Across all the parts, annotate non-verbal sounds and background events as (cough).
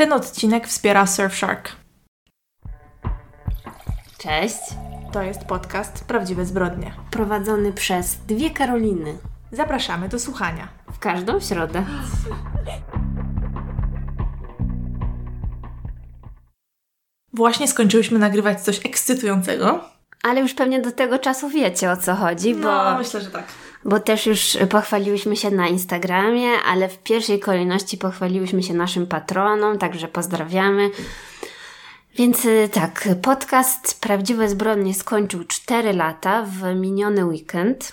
Ten odcinek wspiera Surfshark. Cześć. To jest podcast Prawdziwe Zbrodnie. Prowadzony przez dwie Karoliny. Zapraszamy do słuchania. W każdą środę. Właśnie skończyłyśmy nagrywać coś ekscytującego. Ale już pewnie do tego czasu wiecie o co chodzi, bo, No, myślę, że tak. Bo też już pochwaliłyśmy się na Instagramie, ale w pierwszej kolejności pochwaliłyśmy się naszym patronom, także pozdrawiamy. Więc y, tak, podcast Prawdziwe Zbrodnie skończył 4 lata w miniony weekend.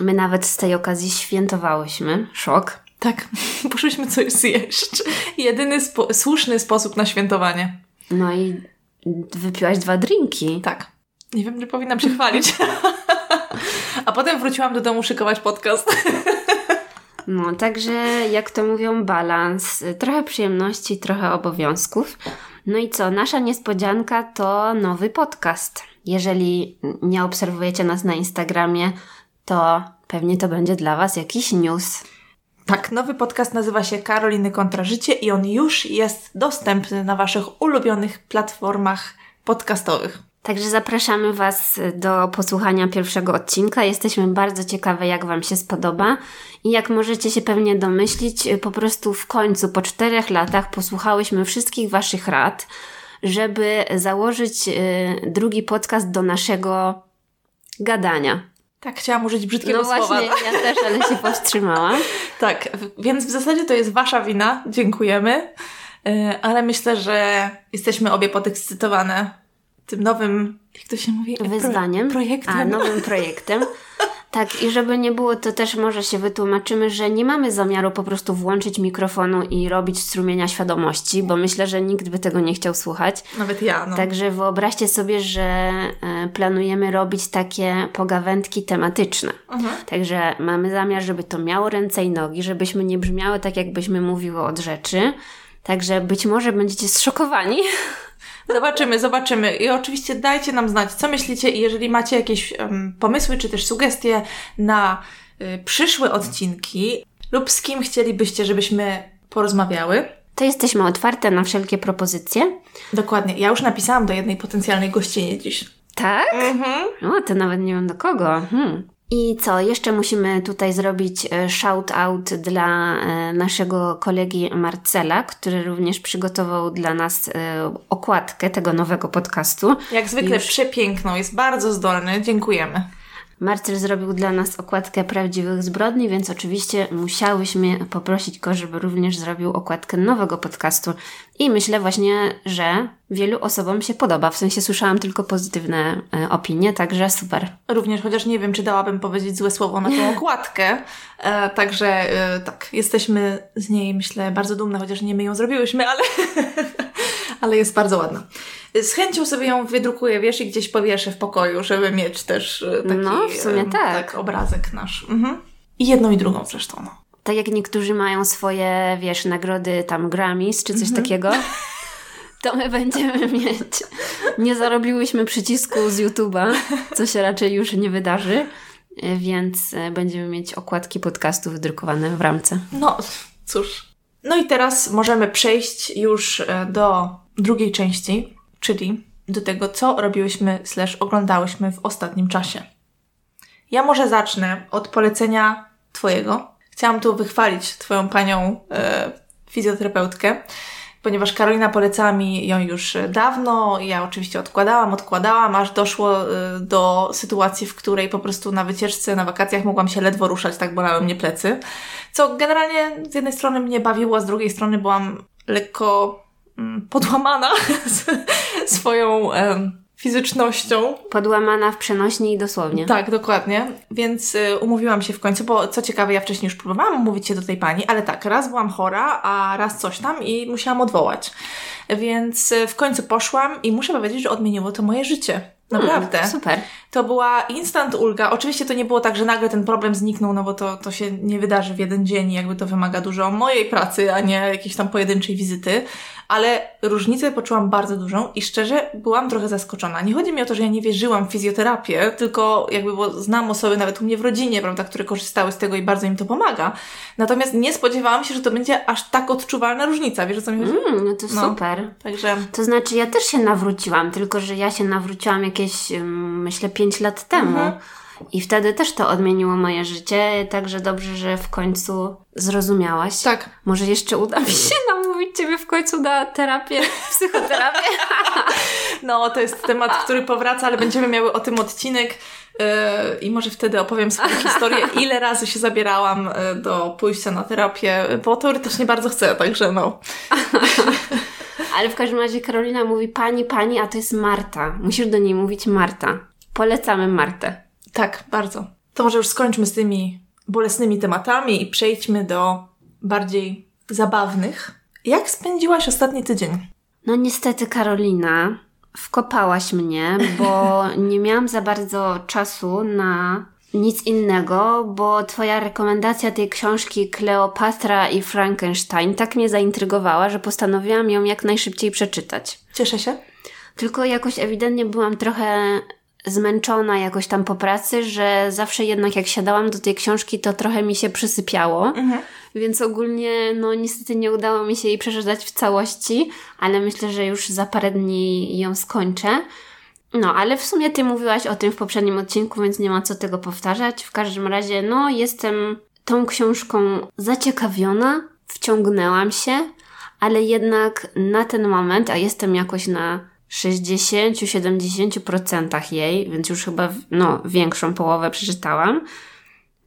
My nawet z tej okazji świętowałyśmy. Szok. Tak, (laughs) poszłyśmy coś zjeść. Jedyny spo- słuszny sposób na świętowanie. No i wypiłaś dwa drinki. Tak. Nie wiem, czy powinnam się chwalić. (laughs) A potem wróciłam do domu szykować podcast. (laughs) No, także jak to mówią, balans. Trochę przyjemności, trochę obowiązków. No i co? Nasza niespodzianka to nowy podcast. Jeżeli nie obserwujecie nas na Instagramie, to pewnie to będzie dla Was jakiś news. Tak, nowy podcast nazywa się Karoliny kontra życie i on już jest dostępny na Waszych ulubionych platformach podcastowych. Także zapraszamy Was do posłuchania pierwszego odcinka. Jesteśmy bardzo ciekawe, jak Wam się spodoba. I jak możecie się pewnie domyślić, po prostu w końcu, po czterech latach, posłuchałyśmy wszystkich Waszych rad, żeby założyć y, drugi podcast do naszego gadania. Tak, chciałam użyć brzydkiego No słowa. właśnie, ja też, ale się (laughs) powstrzymałam. Tak, więc w zasadzie to jest Wasza wina. Dziękujemy. Ale myślę, że jesteśmy obie podekscytowane tym nowym, jak to się mówi? Wyzwaniem. Pro, projektem. A, nowym projektem. Tak, i żeby nie było, to też może się wytłumaczymy, że nie mamy zamiaru po prostu włączyć mikrofonu i robić strumienia świadomości, bo myślę, że nikt by tego nie chciał słuchać. Nawet ja, no. Także wyobraźcie sobie, że e, planujemy robić takie pogawędki tematyczne. Mhm. Także mamy zamiar, żeby to miało ręce i nogi, żebyśmy nie brzmiały tak, jakbyśmy mówiły od rzeczy. Także być może będziecie zszokowani. Zobaczymy, zobaczymy. I oczywiście dajcie nam znać, co myślicie i jeżeli macie jakieś em, pomysły czy też sugestie na y, przyszłe odcinki lub z kim chcielibyście, żebyśmy porozmawiały. To jesteśmy otwarte na wszelkie propozycje. Dokładnie. Ja już napisałam do jednej potencjalnej gościnie dziś. Tak? Mhm. O, to nawet nie wiem do kogo. Hmm. I co, jeszcze musimy tutaj zrobić e, shout-out dla e, naszego kolegi Marcela, który również przygotował dla nas e, okładkę tego nowego podcastu. Jak zwykle Już. przepiękną, jest bardzo zdolny. Dziękujemy. Marcel zrobił dla nas okładkę prawdziwych zbrodni, więc oczywiście musiałyśmy poprosić go, żeby również zrobił okładkę nowego podcastu. I myślę właśnie, że wielu osobom się podoba. W sensie słyszałam tylko pozytywne e, opinie, także super. Również, chociaż nie wiem, czy dałabym powiedzieć złe słowo na tą (laughs) okładkę. E, także e, tak, jesteśmy z niej, myślę, bardzo dumne, chociaż nie my ją zrobiłyśmy, ale, (laughs) ale jest bardzo ładna. Z chęcią sobie ją wydrukuję, wiesz, i gdzieś powieszę w pokoju, żeby mieć też e, taki No, w sumie em, tak. obrazek nasz. Mhm. I jedną i drugą zresztą. No. Tak jak niektórzy mają swoje, wiesz, nagrody tam Grammys czy coś takiego, (laughs) to my będziemy mieć. Nie zarobiłyśmy przycisku z YouTube'a, co się raczej już nie wydarzy, e, więc e, będziemy mieć okładki podcastu wydrukowane w ramce. No, cóż. No i teraz możemy przejść już do drugiej części, czyli do tego, co robiłyśmy slash oglądałyśmy w ostatnim czasie. Ja może zacznę od polecenia Twojego. Chciałam tu wychwalić Twoją panią e, fizjoterapeutkę, ponieważ Karolina polecała mi ją już dawno. Ja oczywiście odkładałam, odkładałam, aż doszło e, do sytuacji, w której po prostu na wycieczce, na wakacjach mogłam się ledwo ruszać, tak bolały mnie plecy. Co generalnie z jednej strony mnie bawiło, a z drugiej strony byłam lekko podłamana (laughs) swoją fizycznością. Podłamana w przenośni i dosłownie. Tak, dokładnie. Więc y, umówiłam się w końcu, bo co ciekawe, ja wcześniej już próbowałam umówić się do tej pani, ale tak, raz byłam chora, a raz coś tam i musiałam odwołać. Więc y, w końcu poszłam i muszę powiedzieć, że odmieniło to moje życie. Naprawdę. Mm, super. To była instant ulga. Oczywiście to nie było tak, że nagle ten problem zniknął, no bo to, to się nie wydarzy w jeden dzień jakby to wymaga dużo mojej pracy, a nie jakiejś tam pojedynczej wizyty. ale różnicę poczułam bardzo dużą i szczerze byłam trochę zaskoczona. Nie chodzi mi o to, że ja nie wierzyłam w fizjoterapię, tylko jakby, bo znam osoby nawet u mnie w rodzinie, prawda, które korzystały z tego i bardzo im to pomaga. Natomiast nie spodziewałam się, że to będzie aż tak odczuwalna różnica. Wiesz o co mi chodzi? Mm, no to no, super. Także... To znaczy ja też się nawróciłam, tylko że ja się nawróciłam jakieś, myślę, 5 lat temu. Mhm. I wtedy też to odmieniło moje życie, także dobrze, że w końcu zrozumiałaś. Tak. Może jeszcze uda mi się namówić Ciebie w końcu na terapię, (laughs) psychoterapię. No, to jest temat, który powraca, ale będziemy miały o tym odcinek. Yy, I może wtedy opowiem swoją historię, ile razy się zabierałam yy, do pójścia na terapię, bo teoretycznie bardzo chcę, także no. (laughs) Ale w każdym razie Karolina mówi pani, pani, a to jest Marta. Musisz do niej mówić Marta. Polecamy Martę. Tak, bardzo. To może już skończmy z tymi bolesnymi tematami i przejdźmy do bardziej zabawnych. Jak spędziłaś ostatni tydzień? No niestety, Karolina, wkopałaś mnie, bo (laughs) nie miałam za bardzo czasu na nic innego, bo Twoja rekomendacja tej książki Kleopatra i Frankenstein tak mnie zaintrygowała, że postanowiłam ją jak najszybciej przeczytać. Cieszę się. Tylko jakoś ewidentnie byłam trochę zmęczona jakoś tam po pracy, że zawsze jednak jak siadałam do tej książki, to trochę mi się przysypiało. Mhm. Więc ogólnie, no niestety nie udało mi się jej przeczytać w całości, ale myślę, że już za parę dni ją skończę. No, ale w sumie ty mówiłaś o tym w poprzednim odcinku, więc nie ma co tego powtarzać. W każdym razie, no, jestem tą książką zaciekawiona, wciągnęłam się, ale jednak na ten moment, a jestem jakoś na 60-70% jej, więc już chyba no, większą połowę przeczytałam,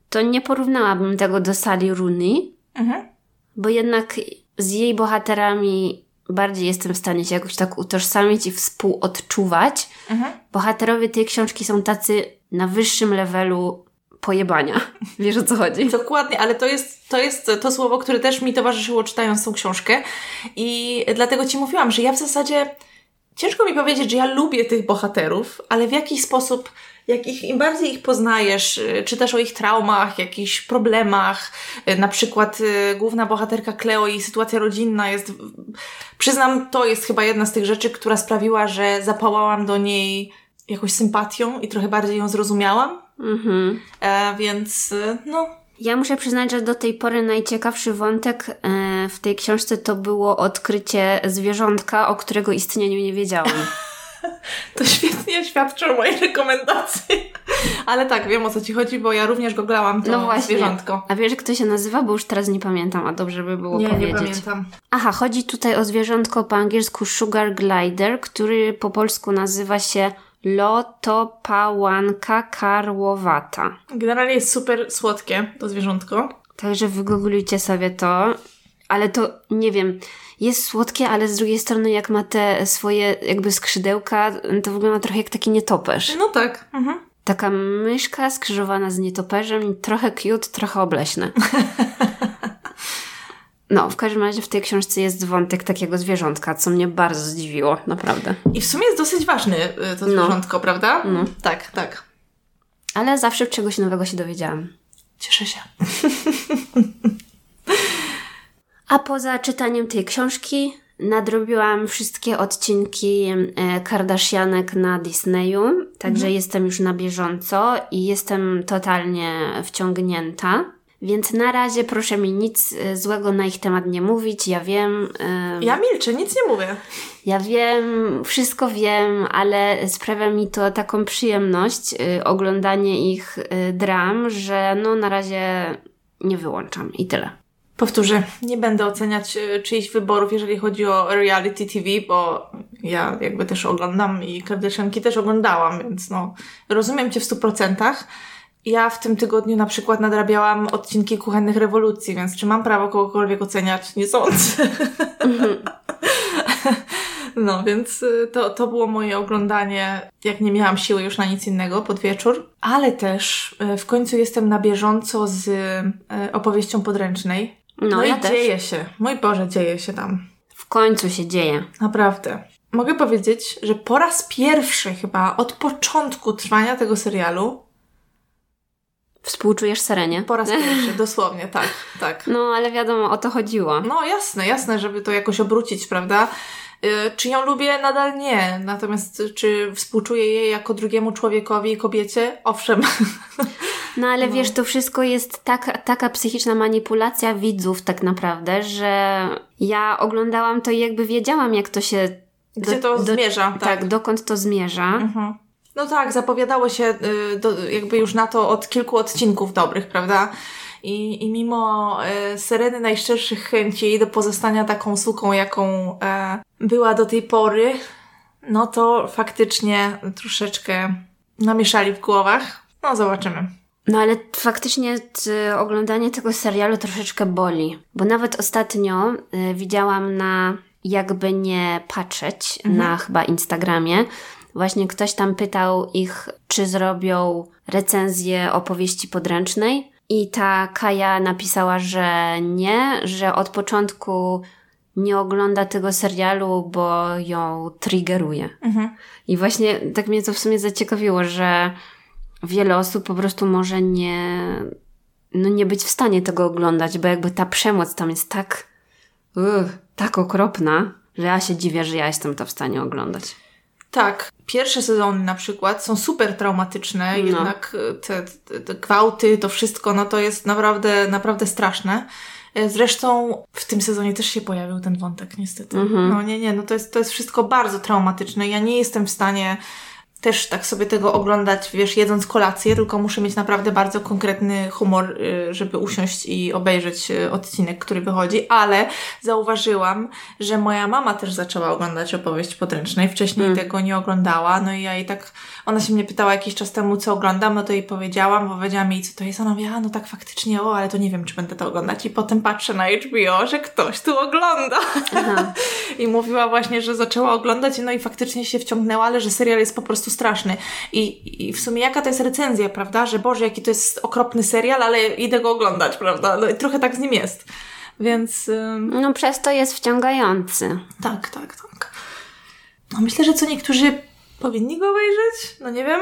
to nie porównałabym tego do Sally Rooney, mhm. bo jednak z jej bohaterami bardziej jestem w stanie się jakoś tak utożsamić i współodczuwać. Mhm. Bohaterowie tej książki są tacy na wyższym levelu pojebania. (laughs) Wiesz o co chodzi? Dokładnie, ale to jest, to jest to słowo, które też mi towarzyszyło czytając tą książkę i dlatego Ci mówiłam, że ja w zasadzie ciężko mi powiedzieć, że ja lubię tych bohaterów, ale w jakiś sposób, jak ich, im bardziej ich poznajesz, y, czy też o ich traumach, jakichś problemach, y, na przykład y, główna bohaterka Cleo i sytuacja rodzinna jest, przyznam, to jest chyba jedna z tych rzeczy, która sprawiła, że zapałałam do niej jakąś sympatią i trochę bardziej ją zrozumiałam. Mhm. E, więc, no, ja muszę przyznać, że do tej pory najciekawszy wątek e, w tej książce to było odkrycie zwierzątka, o którego istnieniu nie wiedziałam. (laughs) To świetnie świadczy o mojej rekomendacji. Ale tak, wiem o co ci chodzi, bo ja również googlałam to no właśnie. zwierzątko. A wiesz, jak to się nazywa? Bo już teraz nie pamiętam, a dobrze by było nie, powiedzieć. Nie pamiętam. Aha, chodzi tutaj o zwierzątko po angielsku Sugar Glider, który po polsku nazywa się lotopałanka karłowata. Generalnie jest super słodkie to zwierzątko. Także wygooglujcie sobie to. Ale to, nie wiem, jest słodkie, ale z drugiej strony jak ma te swoje jakby skrzydełka, to wygląda trochę jak taki nietoperz. No tak. Mhm. Taka myszka skrzyżowana z nietoperzem, trochę cute, trochę obleśne. (laughs) No, w każdym razie w tej książce jest wątek takiego zwierzątka, co mnie bardzo zdziwiło, naprawdę. I w sumie jest dosyć ważny y, to no. zwierzątko, no. prawda? No. Tak, tak. Ale zawsze czegoś nowego się dowiedziałam. Cieszę się. (laughs) A poza czytaniem tej książki nadrobiłam wszystkie odcinki e, Kardashianek na Disneyu, także mhm. jestem już na bieżąco i jestem totalnie wciągnięta. Więc na razie proszę mi nic e, złego na ich temat nie mówić. Ja wiem. Yy, ja milczę, nic nie mówię. Ja wiem, wszystko wiem, ale sprawia mi to taką przyjemność yy, oglądanie ich yy, dram, że no na razie nie wyłączam i tyle. Powtórzę, nie będę oceniać czyichś wyborów, jeżeli chodzi o reality TV, bo ja jakby też oglądam i Kardashianki też oglądałam, więc no rozumiem Cię w stu procentach. Ja w tym tygodniu na przykład nadrabiałam odcinki kuchennych rewolucji, więc czy mam prawo kogokolwiek oceniać? Nie sądzę. (laughs) No, więc y, to, to było moje oglądanie, jak nie miałam siły już na nic innego pod wieczór. Ale też y, w końcu jestem na bieżąco z y, opowieścią podręcznej. No, no ja i też. dzieje się. Mój Boże, dzieje się tam. W końcu się dzieje. Naprawdę. Mogę powiedzieć, że po raz pierwszy chyba od początku trwania tego serialu Współczujesz Serenie? Po raz (laughs) pierwszy, dosłownie, tak, tak. No, ale wiadomo, o to chodziło. No jasne, jasne, żeby to jakoś obrócić, prawda? Y, Czy ją lubię? Nadal nie. Natomiast czy współczuję jej jako drugiemu człowiekowi i kobiecie? Owszem. No ale wiesz, to wszystko jest taka, taka psychiczna manipulacja widzów tak naprawdę, że ja oglądałam to i jakby wiedziałam, jak to się... Gdzie to zmierza, Tak, tak. dokąd to zmierza. Mhm. No tak, zapowiadało się y, do, jakby już na to od kilku odcinków dobrych, prawda? I, i mimo y, Sereny najszczerszych chęci do pozostania taką suką, jaką e, była do tej pory, no to faktycznie troszeczkę namieszali w głowach. No zobaczymy. No ale faktycznie oglądanie tego serialu troszeczkę boli, bo nawet ostatnio y, widziałam na jakby nie patrzeć na chyba Instagramie, właśnie ktoś tam pytał ich, czy zrobią recenzję opowieści podręcznej i ta Kaja napisała, że nie, że od początku nie ogląda tego serialu, bo ją triggeruje. Mhm. I właśnie tak mnie to w sumie zaciekawiło, że wiele osób po prostu może nie, no nie być w stanie tego oglądać, bo jakby ta przemoc tam jest tak, tak okropna, że ja się dziwię, że ja jestem to w stanie oglądać. Tak, pierwsze sezony na przykład są super traumatyczne, No. jednak y, te, te, te gwałty, to wszystko, no to jest naprawdę, naprawdę straszne. E, Zresztą w tym sezonie też się pojawił ten wątek, niestety. Mhm. No nie, nie, no to jest, to jest wszystko bardzo traumatyczne. Ja nie jestem w stanie też tak sobie tego oglądać, wiesz, jedząc kolację, tylko muszę mieć naprawdę bardzo konkretny humor, y, żeby usiąść i obejrzeć y, odcinek, który wychodzi, ale zauważyłam, że moja mama też zaczęła oglądać opowieść podręcznej, wcześniej tego nie oglądała, no i ja jej tak, ona się mnie pytała jakiś czas temu, co oglądam, no to jej powiedziałam, powiedziałam jej, co to jest, ona mówi, a no tak faktycznie, o, ale to nie wiem, czy będę to oglądać. I potem patrzę na HBO, że ktoś tu ogląda. (laughs) I mówiła właśnie, że zaczęła oglądać, no i faktycznie się wciągnęła, ale że serial jest po prostu straszny. I, I w sumie jaka to jest recenzja, prawda? Że Boże, jaki to jest okropny serial, ale idę go oglądać, prawda? No i trochę tak z nim jest. Więc ym, No przez to jest wciągający. tak, tak, tak. No myślę, że co niektórzy powinni go obejrzeć? No nie wiem.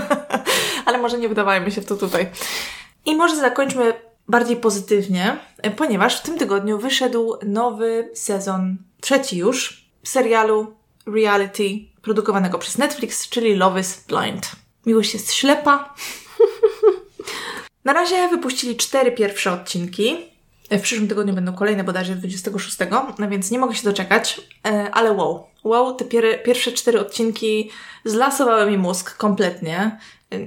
(laughs) ale może nie wydawajmy się w to tutaj. I może zakończmy bardziej pozytywnie, ponieważ w tym tygodniu wyszedł nowy sezon, trzeci już, serialu reality produkowanego przez Netflix, czyli Love is Blind. Miłość jest ślepa. (laughs) Na razie wypuścili cztery pierwsze odcinki. E, W przyszłym tygodniu będą kolejne bodajże 26, no więc nie mogę się doczekać, e, ale wow. Wow, te pier- pierwsze cztery odcinki zlasowały mi mózg kompletnie. E,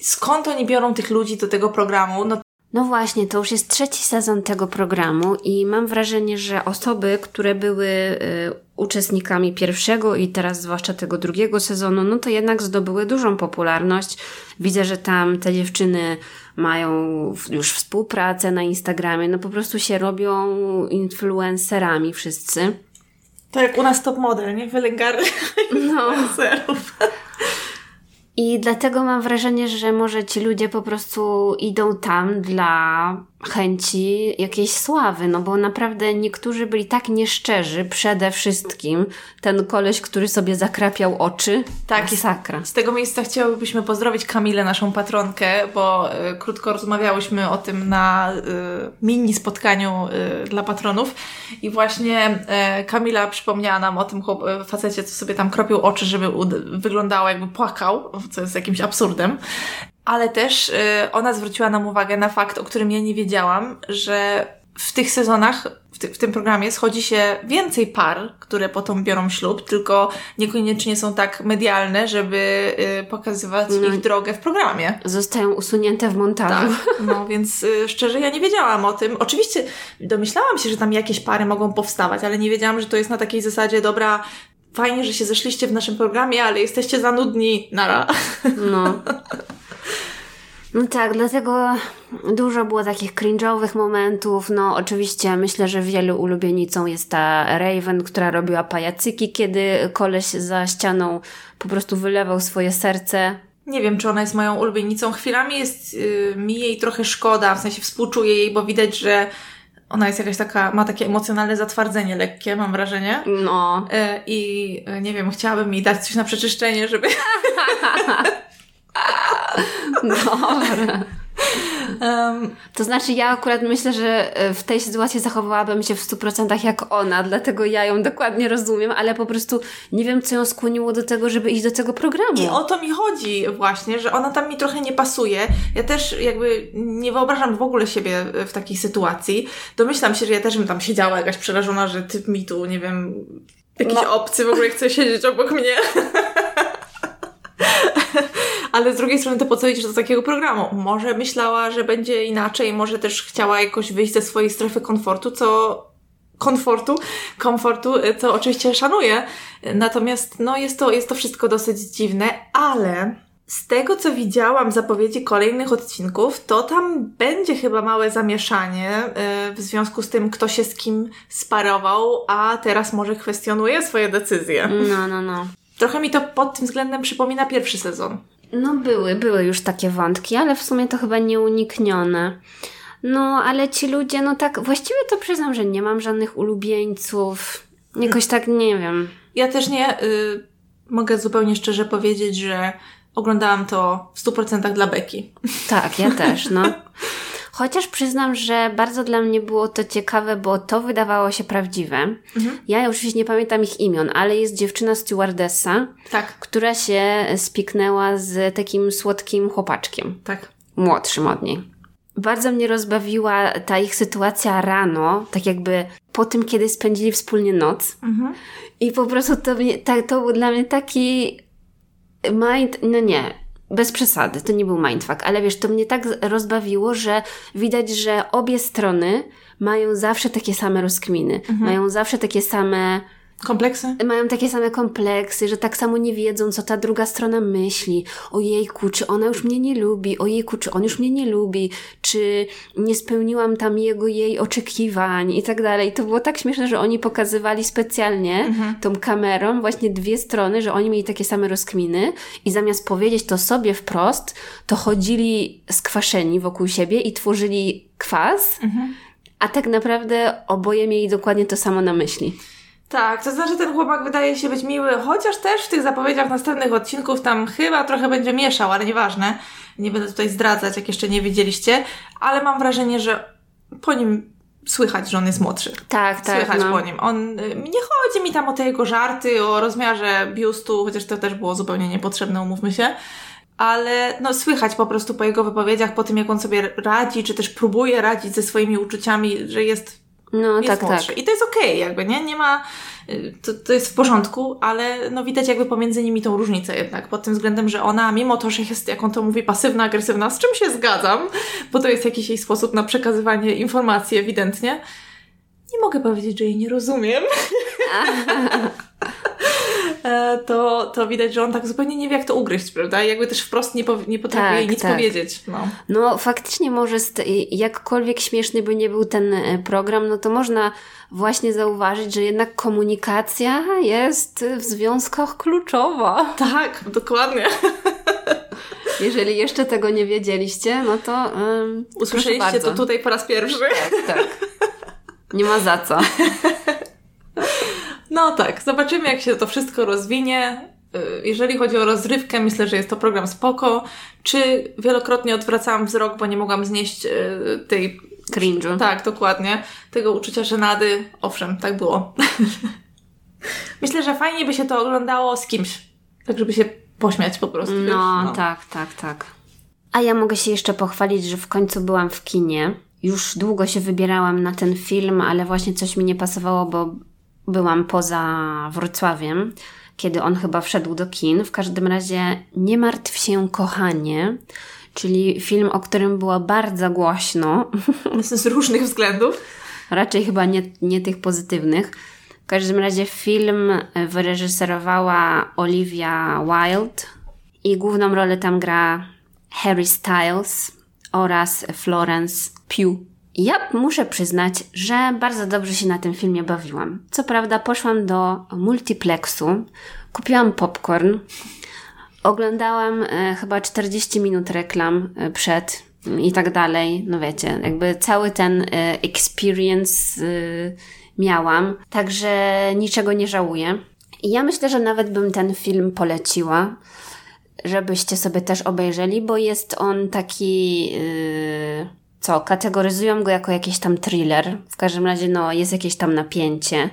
Skąd oni biorą tych ludzi do tego programu? No No właśnie, to już jest trzeci sezon tego programu i mam wrażenie, że osoby, które były uczestnikami pierwszego i teraz zwłaszcza tego drugiego sezonu, no to jednak zdobyły dużą popularność. Widzę, że tam te dziewczyny mają już współpracę na Instagramie, no po prostu się robią influencerami wszyscy. To jak u nas top model, nie? Wylęgarny No. influencerów. I dlatego mam wrażenie, że może ci ludzie po prostu idą tam dla chęci jakiejś sławy, no bo naprawdę niektórzy byli tak nieszczerzy, przede wszystkim ten koleś, który sobie zakrapiał oczy. Tak, Masakra. Z tego miejsca chciałybyśmy pozdrowić Kamilę, naszą patronkę, bo y, krótko rozmawiałyśmy o tym na y, mini spotkaniu y, dla patronów i właśnie y, Kamila przypomniała nam o tym y, facecie, co sobie tam kropił oczy, żeby wyglądało jakby płakał, co jest jakimś absurdem. Ale też y, ona zwróciła nam uwagę na fakt, o którym ja nie wiedziałam, że w tych sezonach, w, ty- w tym programie schodzi się więcej par, które potem biorą ślub, tylko niekoniecznie są tak medialne, żeby y, pokazywać No. ich drogę w programie. Zostają usunięte w montażu. (laughs) No więc y, szczerze ja nie wiedziałam o tym. Oczywiście domyślałam się, że tam jakieś pary mogą powstawać, ale nie wiedziałam, że to jest na takiej zasadzie, dobra, fajnie, że się zeszliście w naszym programie, ale jesteście za nudni, nara. No. (laughs) No tak, dlatego dużo było takich cringe'owych momentów. No oczywiście myślę, że wielu ulubienicą jest ta Raven, która robiła pajacyki, kiedy koleś za ścianą po prostu wylewał swoje serce. Nie wiem, czy ona jest moją ulubienicą. Chwilami jest y, mi jej trochę szkoda, w sensie współczuję jej, bo widać, że ona jest jakaś taka, ma takie emocjonalne zatwardzenie lekkie, mam wrażenie. No. Y, I y, nie wiem, chciałabym jej dać coś na przeczyszczenie, żeby. (laughs) (laughs) Dobra. Um, To znaczy, ja akurat myślę, że e, w tej sytuacji zachowałabym się w 100% jak ona, dlatego ja ją dokładnie rozumiem, ale po prostu nie wiem, co ją skłoniło do tego, żeby iść do tego programu. I o to mi chodzi właśnie, że ona tam mi trochę nie pasuje. Ja też jakby nie wyobrażam w ogóle siebie w takiej sytuacji. Domyślam się, że ja też bym tam siedziała jakaś przerażona, że typ mi tu, nie wiem, jakiś No. obcy w ogóle chce siedzieć obok mnie. (laughs) Ale z drugiej strony to po co iść do takiego programu? Może myślała, że będzie inaczej, może też chciała jakoś wyjść ze swojej strefy komfortu, co komfortu, komfortu, co oczywiście szanuję. Natomiast no, jest, to, jest to wszystko dosyć dziwne, ale z tego, co widziałam zapowiedzi kolejnych odcinków, to tam będzie chyba małe zamieszanie y, w związku z tym, kto się z kim sparował, a teraz może kwestionuje swoje decyzje. No, no, no. Trochę mi to pod tym względem przypomina pierwszy sezon. No były, były już takie wątki, ale w sumie to chyba nieuniknione. No, ale ci ludzie, no tak, właściwie to przyznam, że nie mam żadnych ulubieńców. Jakoś tak, nie wiem. Ja też nie y, mogę zupełnie szczerze powiedzieć, że oglądałam to w 100% dla Beki. Tak, ja też, no. (laughs) Chociaż przyznam, że bardzo dla mnie było to ciekawe, bo to wydawało się prawdziwe. Ja oczywiście nie pamiętam ich imion, ale jest dziewczyna stewardessa, Tak, która się spiknęła z takim słodkim chłopaczkiem. tak. młodszym od niej. Bardzo mnie rozbawiła ta ich sytuacja rano, tak jakby po tym, kiedy spędzili wspólnie noc. Mhm. I po prostu to, mnie, tak, to był dla mnie taki mind, no nie, bez przesady, to nie był mindfuck, ale wiesz, to mnie tak rozbawiło, że widać, że obie strony mają zawsze takie same rozkminy, mają zawsze takie same Kompleksy? mają takie same kompleksy, że tak samo nie wiedzą, co ta druga strona myśli. Ojejku, czy ona już mnie nie lubi? Ojejku, czy on już mnie nie lubi? Czy nie spełniłam tam jego, jej oczekiwań i tak dalej. To było tak śmieszne, że oni pokazywali specjalnie tą kamerą właśnie dwie strony, że oni mieli takie same rozkminy i zamiast powiedzieć to sobie wprost, to chodzili skwaszeni wokół siebie i tworzyli kwas, a tak naprawdę oboje mieli dokładnie to samo na myśli. Tak, to znaczy ten chłopak wydaje się być miły, chociaż też w tych zapowiedziach następnych odcinków tam chyba trochę będzie mieszał, ale nieważne. Nie będę tutaj zdradzać, jak jeszcze nie widzieliście, ale mam wrażenie, że po nim słychać, że on jest młodszy. Tak, tak. Słychać no. po nim. On, y, nie chodzi mi tam o te jego żarty, o rozmiarze biustu, chociaż to też było zupełnie niepotrzebne, umówmy się. Ale no, słychać po prostu po jego wypowiedziach, po tym jak on sobie radzi, czy też próbuje radzić ze swoimi uczuciami, że jest No jest tak, młodszy. tak. I to jest okej, jakby, nie? Nie ma... y, To, to jest w porządku, ale no widać jakby pomiędzy nimi tą różnicę jednak, pod tym względem, że ona, mimo to, że jest, jak on to mówi, pasywna, agresywna, z czym się zgadzam, bo to jest jakiś jej sposób na przekazywanie informacji ewidentnie, nie mogę powiedzieć, że jej nie rozumiem. (laughs) E, to, to widać, że on tak zupełnie nie wie, jak to ugryźć, prawda? I jakby też wprost nie, pow- nie potrafi Tak, jej nic tak. powiedzieć. No. No faktycznie może jakkolwiek śmieszny by nie był ten e, program, no to można właśnie zauważyć, że jednak komunikacja jest w związkach kluczowa. Tak, dokładnie. (laughs) Jeżeli jeszcze tego nie wiedzieliście, no to um, Usłyszeliście to tutaj po raz pierwszy. Tak. Nie ma za co. (laughs) No tak, zobaczymy jak się to wszystko rozwinie. Y, Jeżeli chodzi o rozrywkę, myślę, że jest to program spoko. Czy wielokrotnie odwracałam wzrok, bo nie mogłam znieść y, tej... Cringe'u. Tak, dokładnie. Tego uczucia żenady. Owszem, tak było. (laughs) myślę, że fajnie by się to oglądało z kimś. Tak, żeby się pośmiać po prostu. wiesz? No, tak, tak, tak. A ja mogę się jeszcze pochwalić, że w końcu byłam w kinie. Już długo się wybierałam na ten film, ale właśnie coś mi nie pasowało, bo byłam poza Wrocławiem, kiedy on chyba wszedł do kin. W każdym razie Nie martw się, kochanie, czyli film, o którym było bardzo głośno. (laughs) Z różnych względów. raczej chyba nie, nie tych pozytywnych. W każdym razie film wyreżyserowała Olivia Wilde i główną rolę tam gra Harry Styles oraz Florence Pugh. Ja muszę przyznać, że bardzo dobrze się na tym filmie bawiłam. Co prawda poszłam do multiplexu, kupiłam popcorn, oglądałam e, chyba 40 minut reklam e, przed i tak dalej. No wiecie, jakby cały ten e, experience e, miałam, także niczego nie żałuję. I ja myślę, że nawet bym ten film poleciła. żebyście sobie też obejrzeli, bo jest on taki. Yy, co? Kategoryzują go jako jakiś tam thriller. W każdym razie, no, jest jakieś tam napięcie.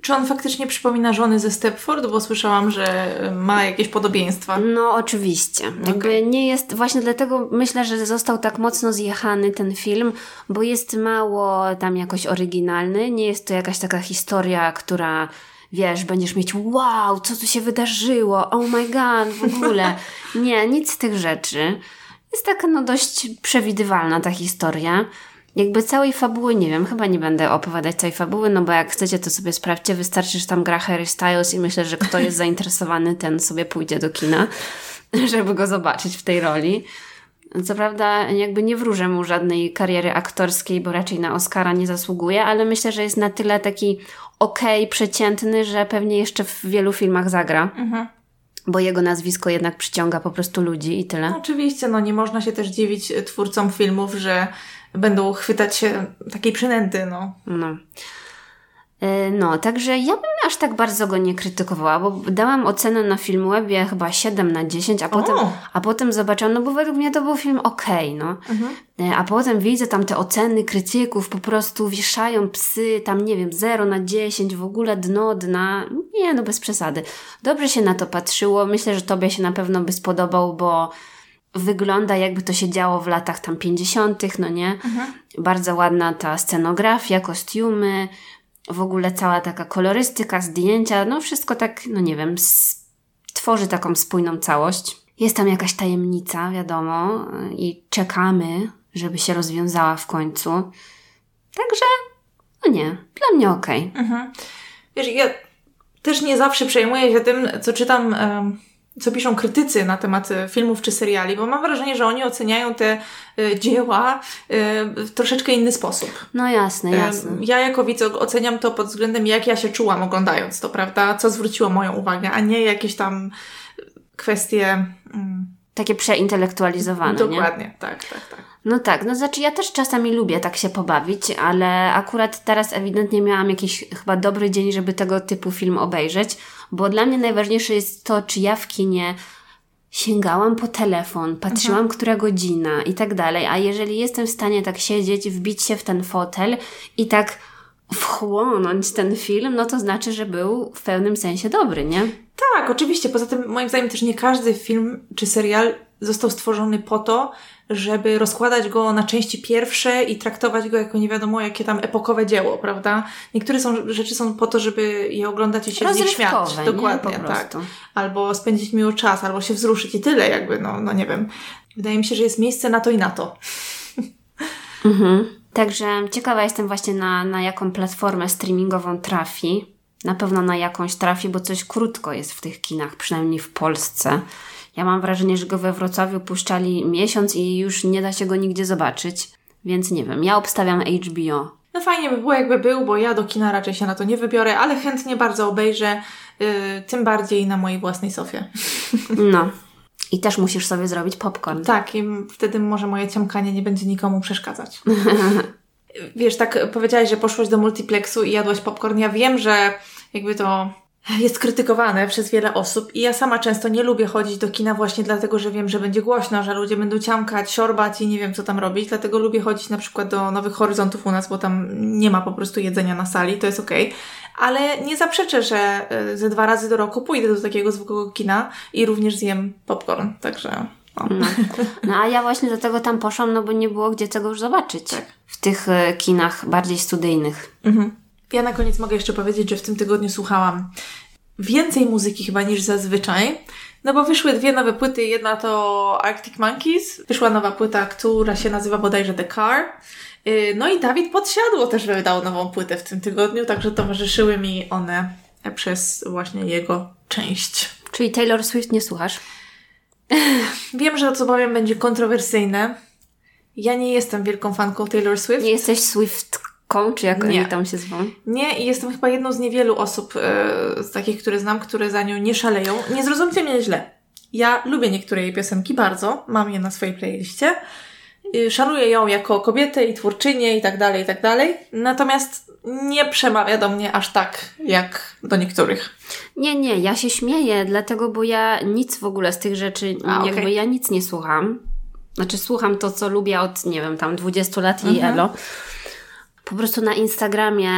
Czy on faktycznie przypomina żony ze Stepford? Bo słyszałam, że ma jakieś podobieństwa. No, oczywiście. Jakby nie jest, właśnie dlatego myślę, że został tak mocno zjechany ten film, bo jest mało tam jakoś oryginalny. Nie jest to jakaś taka historia, która wiesz, będziesz mieć wow, co tu się wydarzyło, oh my god, w ogóle. (laughs) Nie, nic z tych rzeczy. Jest taka no dość przewidywalna ta historia. Jakby całej fabuły nie wiem, chyba nie będę opowiadać całej fabuły, no bo jak chcecie, to sobie sprawdźcie. Wystarczy, że tam gra Harry Styles i myślę, że kto jest (laughs) zainteresowany, ten sobie pójdzie do kina, (laughs) żeby go zobaczyć w tej roli. Co prawda, jakby nie wróżę mu żadnej kariery aktorskiej, bo raczej na Oscara nie zasługuje, ale myślę, że jest na tyle taki okej, okay, przeciętny, że pewnie jeszcze w wielu filmach zagra. Mhm. Bo jego nazwisko jednak przyciąga po prostu ludzi i tyle. No, oczywiście, no nie można się też dziwić twórcom filmów, że będą chwytać się takiej przynęty, no. No. E, no, także ja bym aż tak bardzo go nie krytykowała, bo dałam ocenę na Filmwebie chyba 7 na 10, a potem, a potem zobaczyłam, no bo według mnie to był film okej, okay, no. Mhm. E, a potem widzę tam te oceny krytyków, po prostu wieszają psy, tam nie wiem, 0 na 10, w ogóle dno dna. Nie, no bez przesady. Dobrze się na to patrzyło, myślę, że Tobie się na pewno by spodobał, bo wygląda jakby to się działo w latach tam 50., no nie? Mhm. Bardzo ładna ta scenografia, kostiumy, w ogóle cała taka kolorystyka, zdjęcia, no wszystko tak, no nie wiem, tworzy taką spójną całość. Jest tam jakaś tajemnica, wiadomo, i czekamy, żeby się rozwiązała w końcu. Także, no nie, dla mnie okej. Okay. Mhm. Wiesz, ja też nie zawsze przejmuję się tym, co czytam co piszą krytycy na temat e, filmów czy seriali, bo mam wrażenie, że oni oceniają te y, dzieła y, w troszeczkę inny sposób. No jasne, jasne. Ja jako widz oceniam to pod względem, jak ja się czułam oglądając to, prawda? Co zwróciło moją uwagę, a nie jakieś tam kwestie... Mm, Takie przeintelektualizowane, Dokładnie, nie? tak, tak, tak. No tak, no znaczy ja też czasami lubię tak się pobawić, ale akurat teraz ewidentnie miałam jakiś chyba dobry dzień, żeby tego typu film obejrzeć, bo dla mnie najważniejsze jest to, czy ja w kinie sięgałam po telefon, patrzyłam, mhm. która godzina i tak dalej, a jeżeli jestem w stanie tak siedzieć, wbić się w ten fotel i tak wchłonąć ten film, no to znaczy, że był w pełnym sensie dobry, nie? Tak, oczywiście. Poza tym, moim zdaniem, też nie każdy film czy serial został stworzony po to, żeby rozkładać go na części pierwsze i traktować go jako nie wiadomo jakie tam epokowe dzieło, prawda? Niektóre są, rzeczy są po to, żeby je oglądać i się z nich śmiać. Dokładnie, nie? tak. Albo spędzić miło czas, albo się wzruszyć i tyle jakby, no, no nie wiem. Wydaje mi się, że jest miejsce na to i na to. (laughs) Mhm. Także ciekawa jestem właśnie na, na jaką platformę streamingową trafi. Na pewno na jakąś trafi, bo coś krótko jest w tych kinach, przynajmniej w Polsce. Ja mam wrażenie, że go we Wrocławiu puszczali miesiąc i już nie da się go nigdzie zobaczyć. Więc nie wiem, ja obstawiam HBO. No fajnie by było, jakby był, bo ja do kina raczej się na to nie wybiorę, ale chętnie bardzo obejrzę, yy, tym bardziej na mojej własnej sofie. (laughs) No. I też musisz sobie zrobić popcorn. Tak, i wtedy może moje ciamkanie nie będzie nikomu przeszkadzać. (laughs) Wiesz, tak powiedziałaś, że poszłaś do multiplexu i jadłaś popcorn. Ja wiem, że jakby to jest krytykowane przez wiele osób i ja sama często nie lubię chodzić do kina właśnie dlatego, że wiem, że będzie głośno, że ludzie będą ciamkać, siorbać i nie wiem, co tam robić. Dlatego lubię chodzić na przykład do Nowych Horyzontów u nas, bo tam nie ma po prostu jedzenia na sali, to jest okej. Okay. Ale nie zaprzeczę, że e, ze dwa razy do roku pójdę do takiego zwykłego kina i również zjem popcorn, także... No. No. no a ja właśnie do tego tam poszłam, no bo nie było gdzie tego już zobaczyć. Tak. W tych e, kinach bardziej studyjnych. Mhm. Ja na koniec mogę jeszcze powiedzieć, że w tym tygodniu słuchałam więcej muzyki chyba niż zazwyczaj. No bo wyszły dwie nowe płyty. Jedna to Arctic Monkeys. Wyszła nowa płyta, która się nazywa bodajże The Car. Y, no i Dawid Podsiadło też wydał nową płytę w tym tygodniu, także towarzyszyły mi one przez właśnie jego część. Czyli Taylor Swift nie słuchasz? (laughs) Wiem, że to co powiem będzie kontrowersyjne. Ja nie jestem wielką fanką Taylor Swift. Nie jesteś Swift czy jak nie. oni tam się zwą? Nie, i jestem chyba jedną z niewielu osób e, z takich, które znam, które za nią nie szaleją. Nie zrozumcie mnie źle. Ja lubię niektóre jej piosenki bardzo, mam je na swojej playliście szanuję ją jako kobietę i twórczynię i tak dalej, i tak dalej. Natomiast nie przemawia do mnie aż tak, jak do niektórych. Nie, nie, ja się śmieję, dlatego, bo ja nic w ogóle z tych rzeczy, A, jakby ja nic nie słucham. Znaczy słucham to, co lubię od, nie wiem, tam 20 lat i Mhm. elo. Po prostu na Instagramie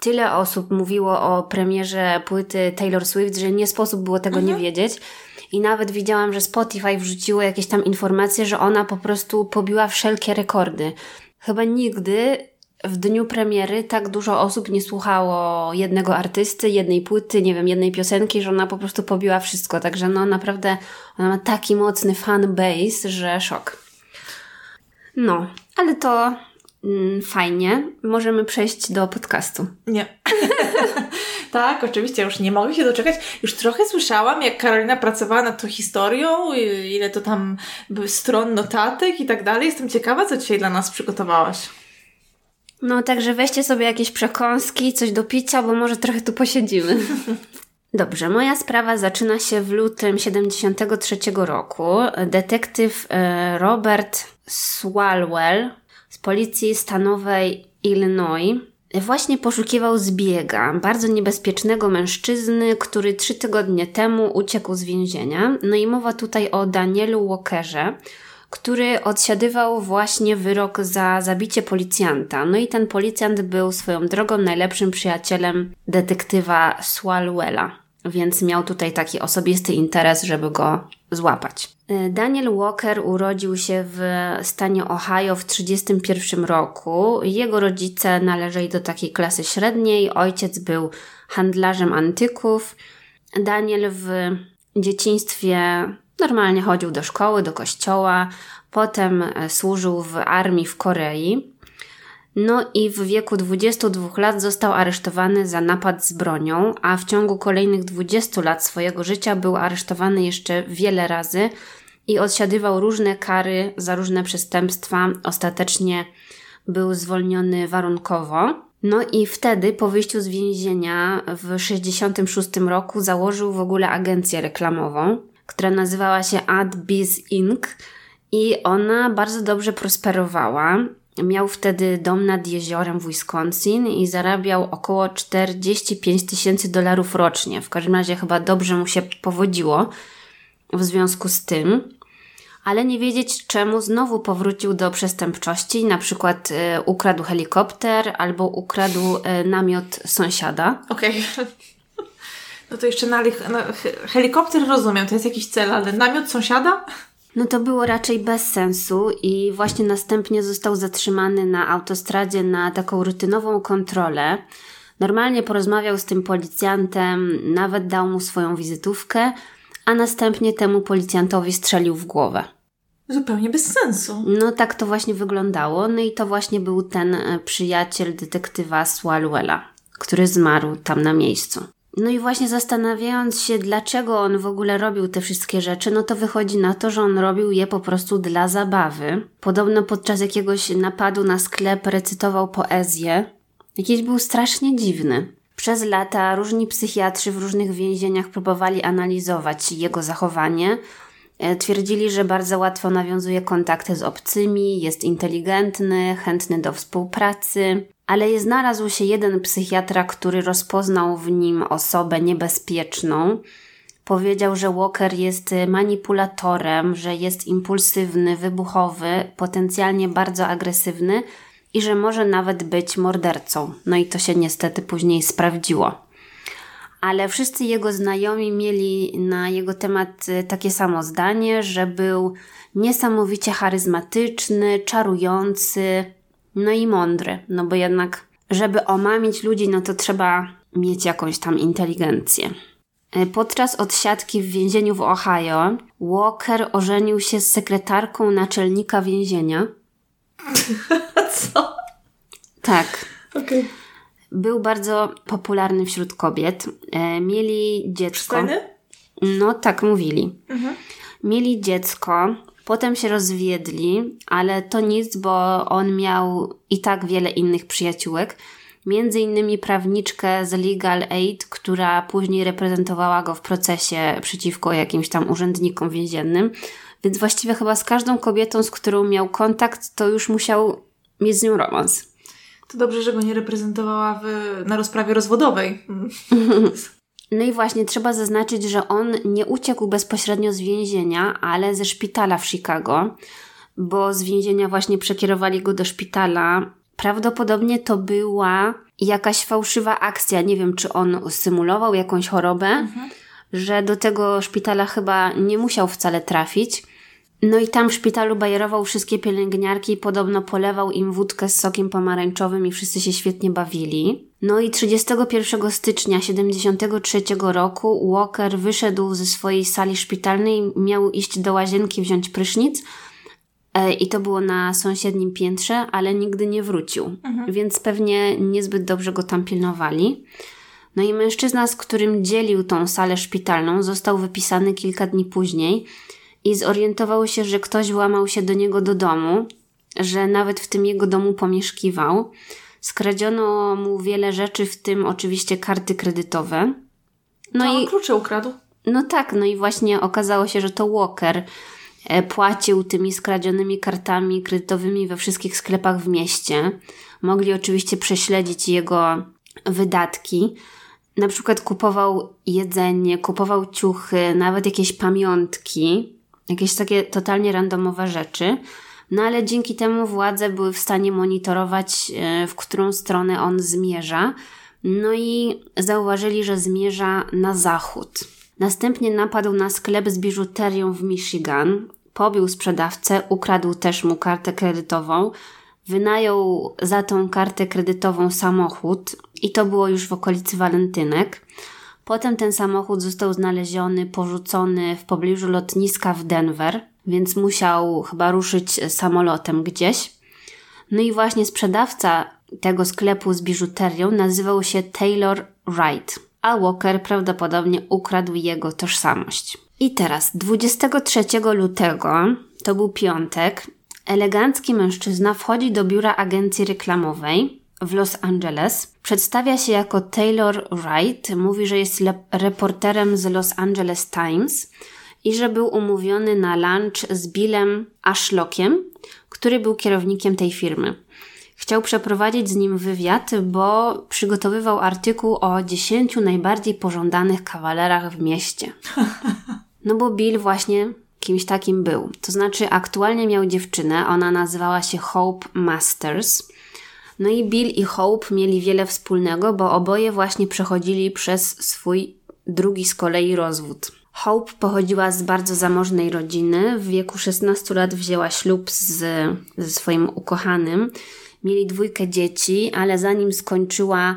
tyle osób mówiło o premierze płyty Taylor Swift, że nie sposób było tego Mhm. nie wiedzieć. I nawet widziałam, że Spotify wrzuciło jakieś tam informacje, że ona po prostu pobiła wszelkie rekordy. Chyba nigdy w dniu premiery tak dużo osób nie słuchało jednego artysty, jednej płyty, nie wiem, jednej piosenki, że ona po prostu pobiła wszystko. Także no naprawdę ona ma taki mocny fan base, że szok. No, ale to fajnie. Możemy przejść do podcastu. Nie. (laughs) tak, oczywiście, już nie mogę się doczekać. Już trochę słyszałam, jak Karolina pracowała nad tą historią, i- ile to tam stron notatek i tak dalej. Jestem ciekawa, co dzisiaj dla nas przygotowałaś. No, także weźcie sobie jakieś przekąski, coś do picia, bo może trochę tu posiedzimy. (laughs) Dobrze, moja sprawa zaczyna się w lutym 73 roku. Detektyw e, Robert Swalwell policji stanowej Illinois właśnie poszukiwał zbiega, bardzo niebezpiecznego mężczyzny, który trzy tygodnie temu uciekł z więzienia. No i mowa tutaj o Danielu Walkerze, który odsiadywał właśnie wyrok za zabicie policjanta. No i ten policjant był swoją drogą najlepszym przyjacielem detektywa Swalwella, więc miał tutaj taki osobisty interes, żeby go złapać. Y, Daniel Walker urodził się w stanie Ohio w 1931 roku. Jego rodzice należeli do takiej klasy średniej. Ojciec był handlarzem antyków. Daniel w dzieciństwie normalnie chodził do szkoły, do kościoła, potem e, służył w armii w Korei. No i w wieku 22 lat został aresztowany za napad z bronią, a w ciągu kolejnych 20 lat swojego życia był aresztowany jeszcze wiele razy i odsiadywał różne kary za różne przestępstwa. Ostatecznie był zwolniony warunkowo. No i wtedy, po wyjściu z więzienia w 66 roku, założył w ogóle agencję reklamową, która nazywała się AdBiz Inc. i ona bardzo dobrze prosperowała. Miał wtedy dom nad jeziorem w Wisconsin i zarabiał około 45 tysięcy dolarów rocznie. W każdym razie chyba dobrze mu się powodziło w związku z tym ale nie wiedzieć czemu znowu powrócił do przestępczości, na przykład e, ukradł helikopter albo ukradł e, namiot sąsiada. Okej. (laughs) No to jeszcze na, na he- helikopter rozumiem, to jest jakiś cel, ale namiot sąsiada? No to było raczej bez sensu i właśnie następnie został zatrzymany na autostradzie na taką rutynową kontrolę. Normalnie porozmawiał z tym policjantem, nawet dał mu swoją wizytówkę, a następnie temu policjantowi strzelił w głowę. Zupełnie bez sensu. No tak to właśnie wyglądało. No i to właśnie był ten e, przyjaciel detektywa Swalwella, który zmarł tam na miejscu. No i właśnie zastanawiając się, dlaczego on w ogóle robił te wszystkie rzeczy, no to wychodzi na to, że on robił je po prostu dla zabawy. Podobno podczas jakiegoś napadu na sklep recytował poezję. Jakiś był strasznie dziwny. Przez lata różni psychiatrzy w różnych więzieniach próbowali analizować jego zachowanie. E, Twierdzili, że bardzo łatwo nawiązuje kontakty z obcymi, jest inteligentny, chętny do współpracy, ale znalazł się jeden psychiatra, który rozpoznał w nim osobę niebezpieczną. Powiedział, że Walker jest manipulatorem, że jest impulsywny, wybuchowy, potencjalnie bardzo agresywny i że może nawet być mordercą. No i to się niestety później sprawdziło ale wszyscy jego znajomi mieli na jego temat y, takie samo zdanie, że był niesamowicie charyzmatyczny, czarujący, no i mądry. No bo jednak, żeby omamić ludzi, no to trzeba mieć jakąś tam inteligencję. Y, Podczas odsiadki w więzieniu w Ohio, Walker ożenił się z sekretarką naczelnika więzienia. (laughs) Co? Tak, Okej. był bardzo popularny wśród kobiet. E, Mieli dziecko. Przystojny? No, tak mówili. Mhm. Mieli dziecko, potem się rozwiedli, ale to nic, bo on miał i tak wiele innych przyjaciółek. Między innymi prawniczkę z Legal Aid, która później reprezentowała go w procesie przeciwko jakimś tam urzędnikom więziennym. Więc właściwie chyba z każdą kobietą, z którą miał kontakt, to już musiał mieć z nią romans. To dobrze, że go nie reprezentowała w, na rozprawie rozwodowej. (laughs) No i właśnie trzeba zaznaczyć, że on nie uciekł bezpośrednio z więzienia, ale ze szpitala w Chicago, bo z więzienia właśnie przekierowali go do szpitala. Prawdopodobnie to była jakaś fałszywa akcja. Nie wiem, czy on symulował jakąś chorobę, mhm. że do tego szpitala chyba nie musiał wcale trafić. No i tam w szpitalu bajerował wszystkie pielęgniarki i podobno polewał im wódkę z sokiem pomarańczowym i wszyscy się świetnie bawili. No i 31 stycznia 73 roku Walker wyszedł ze swojej sali szpitalnej, miał iść do łazienki wziąć prysznic e, i to było na sąsiednim piętrze, ale nigdy nie wrócił, mhm. więc pewnie niezbyt dobrze go tam pilnowali. No i mężczyzna, z którym dzielił tą salę szpitalną, został wypisany kilka dni później i zorientował się, że ktoś włamał się do niego do domu, że nawet w tym jego domu pomieszkiwał. Skradziono mu wiele rzeczy, w tym oczywiście karty kredytowe. No to i klucze ukradł. No tak, no i właśnie okazało się, że to Walker e, płacił tymi skradzionymi kartami kredytowymi we wszystkich sklepach w mieście. Mogli oczywiście prześledzić jego wydatki. Na przykład kupował jedzenie, kupował ciuchy, nawet jakieś pamiątki jakieś takie totalnie randomowe rzeczy. No ale dzięki temu władze były w stanie monitorować, e, w którą stronę on zmierza. No i zauważyli, że zmierza na zachód. Następnie napadł na sklep z biżuterią w Michigan, pobił sprzedawcę, ukradł też mu kartę kredytową, wynajął za tą kartę kredytową samochód i to było już w okolicy walentynek. Potem ten samochód został znaleziony, porzucony w pobliżu lotniska w Denver, więc musiał chyba ruszyć samolotem gdzieś. No i właśnie sprzedawca tego sklepu z biżuterią nazywał się Taylor Wright, a Walker prawdopodobnie ukradł jego tożsamość. I teraz 23 lutego, to był piątek, elegancki mężczyzna wchodzi do biura agencji reklamowej w Los Angeles. Przedstawia się jako Taylor Wright, mówi, że jest reporterem z Los Angeles Times i że był umówiony na lunch z Billem Ashlockiem, który był kierownikiem tej firmy. Chciał przeprowadzić z nim wywiad, bo przygotowywał artykuł o 10 najbardziej pożądanych kawalerach w mieście. No bo Bill właśnie kimś takim był. To znaczy, aktualnie miał dziewczynę, ona nazywała się Hope Masters. No i Bill i Hope mieli wiele wspólnego, bo oboje właśnie przechodzili przez swój drugi z kolei rozwód. Hope pochodziła z bardzo zamożnej rodziny. W wieku 16 lat wzięła ślub z, ze swoim ukochanym. Mieli dwójkę dzieci, ale zanim skończyła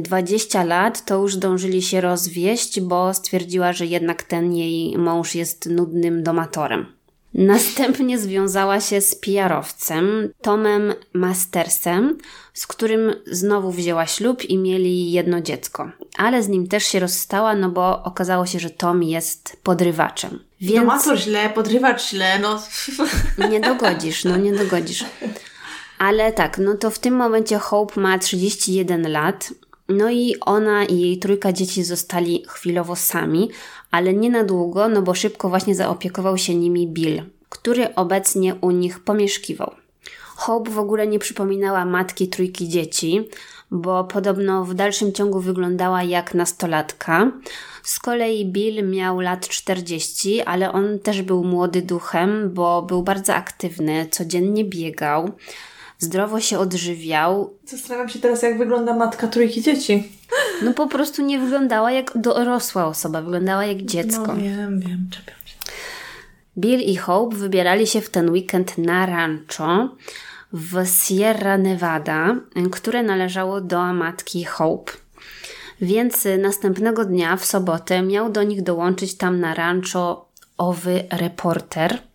20 y, lat, to już dążyli się rozwieść, bo stwierdziła, że jednak ten jej mąż jest nudnym domatorem. Następnie związała się z PR-owcem Tomem Mastersem, z którym znowu wzięła ślub i mieli jedno dziecko. Ale z nim też się rozstała, no bo okazało się, że Tom jest podrywaczem. Więc... Domator źle, podrywacz źle, no. (laughs) Nie dogodzisz, no nie dogodzisz. Ale tak, no to w tym momencie Hope ma 31 lat. No i ona i jej trójka dzieci zostali chwilowo sami, ale nie na długo, no bo szybko właśnie zaopiekował się nimi Bill, który obecnie u nich pomieszkiwał. Hope w ogóle nie przypominała matki trójki dzieci, bo podobno w dalszym ciągu wyglądała jak nastolatka. Z kolei Bill miał lat 40, ale on też był młody duchem, bo był bardzo aktywny, codziennie biegał, zdrowo się odżywiał. Zastanawiam się teraz, jak wygląda matka trójki dzieci. No po prostu nie wyglądała jak dorosła osoba, wyglądała jak dziecko. No wiem, wiem, czepiam się. Bill i Hope wybierali się w ten weekend na rancho w Sierra Nevada, które należało do matki Hope. Więc następnego dnia, w sobotę, miał do nich dołączyć tam na rancho owy reporter –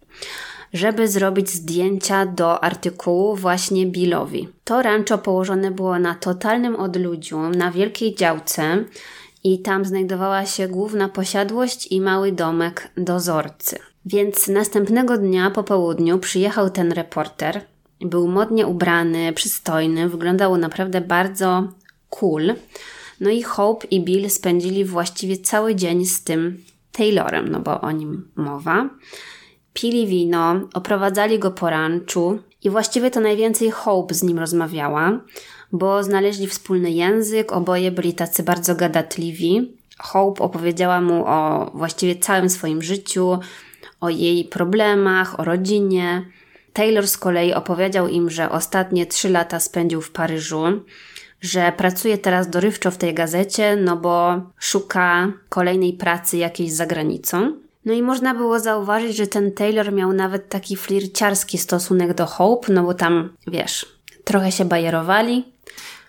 żeby zrobić zdjęcia do artykułu właśnie Billowi. To rancho położone było na totalnym odludziu, na wielkiej działce i tam znajdowała się główna posiadłość i mały domek dozorcy. Więc następnego dnia po południu przyjechał ten reporter. Był modnie ubrany, przystojny, wyglądał naprawdę bardzo cool. No i Hope i Bill spędzili właściwie cały dzień z tym Taylorem, no bo o nim mowa. Pili wino, oprowadzali go po ranczu i właściwie to najwięcej Hope z nim rozmawiała, bo znaleźli wspólny język, oboje byli tacy bardzo gadatliwi. Hope opowiedziała mu o właściwie całym swoim życiu, o jej problemach, o rodzinie. Taylor z kolei opowiedział im, że ostatnie trzy lata spędził w Paryżu, że pracuje teraz dorywczo w tej gazecie, no bo szuka kolejnej pracy jakiejś za granicą. No i można było zauważyć, że ten Taylor miał nawet taki flirciarski stosunek do Hope, no bo tam, wiesz, trochę się bajerowali.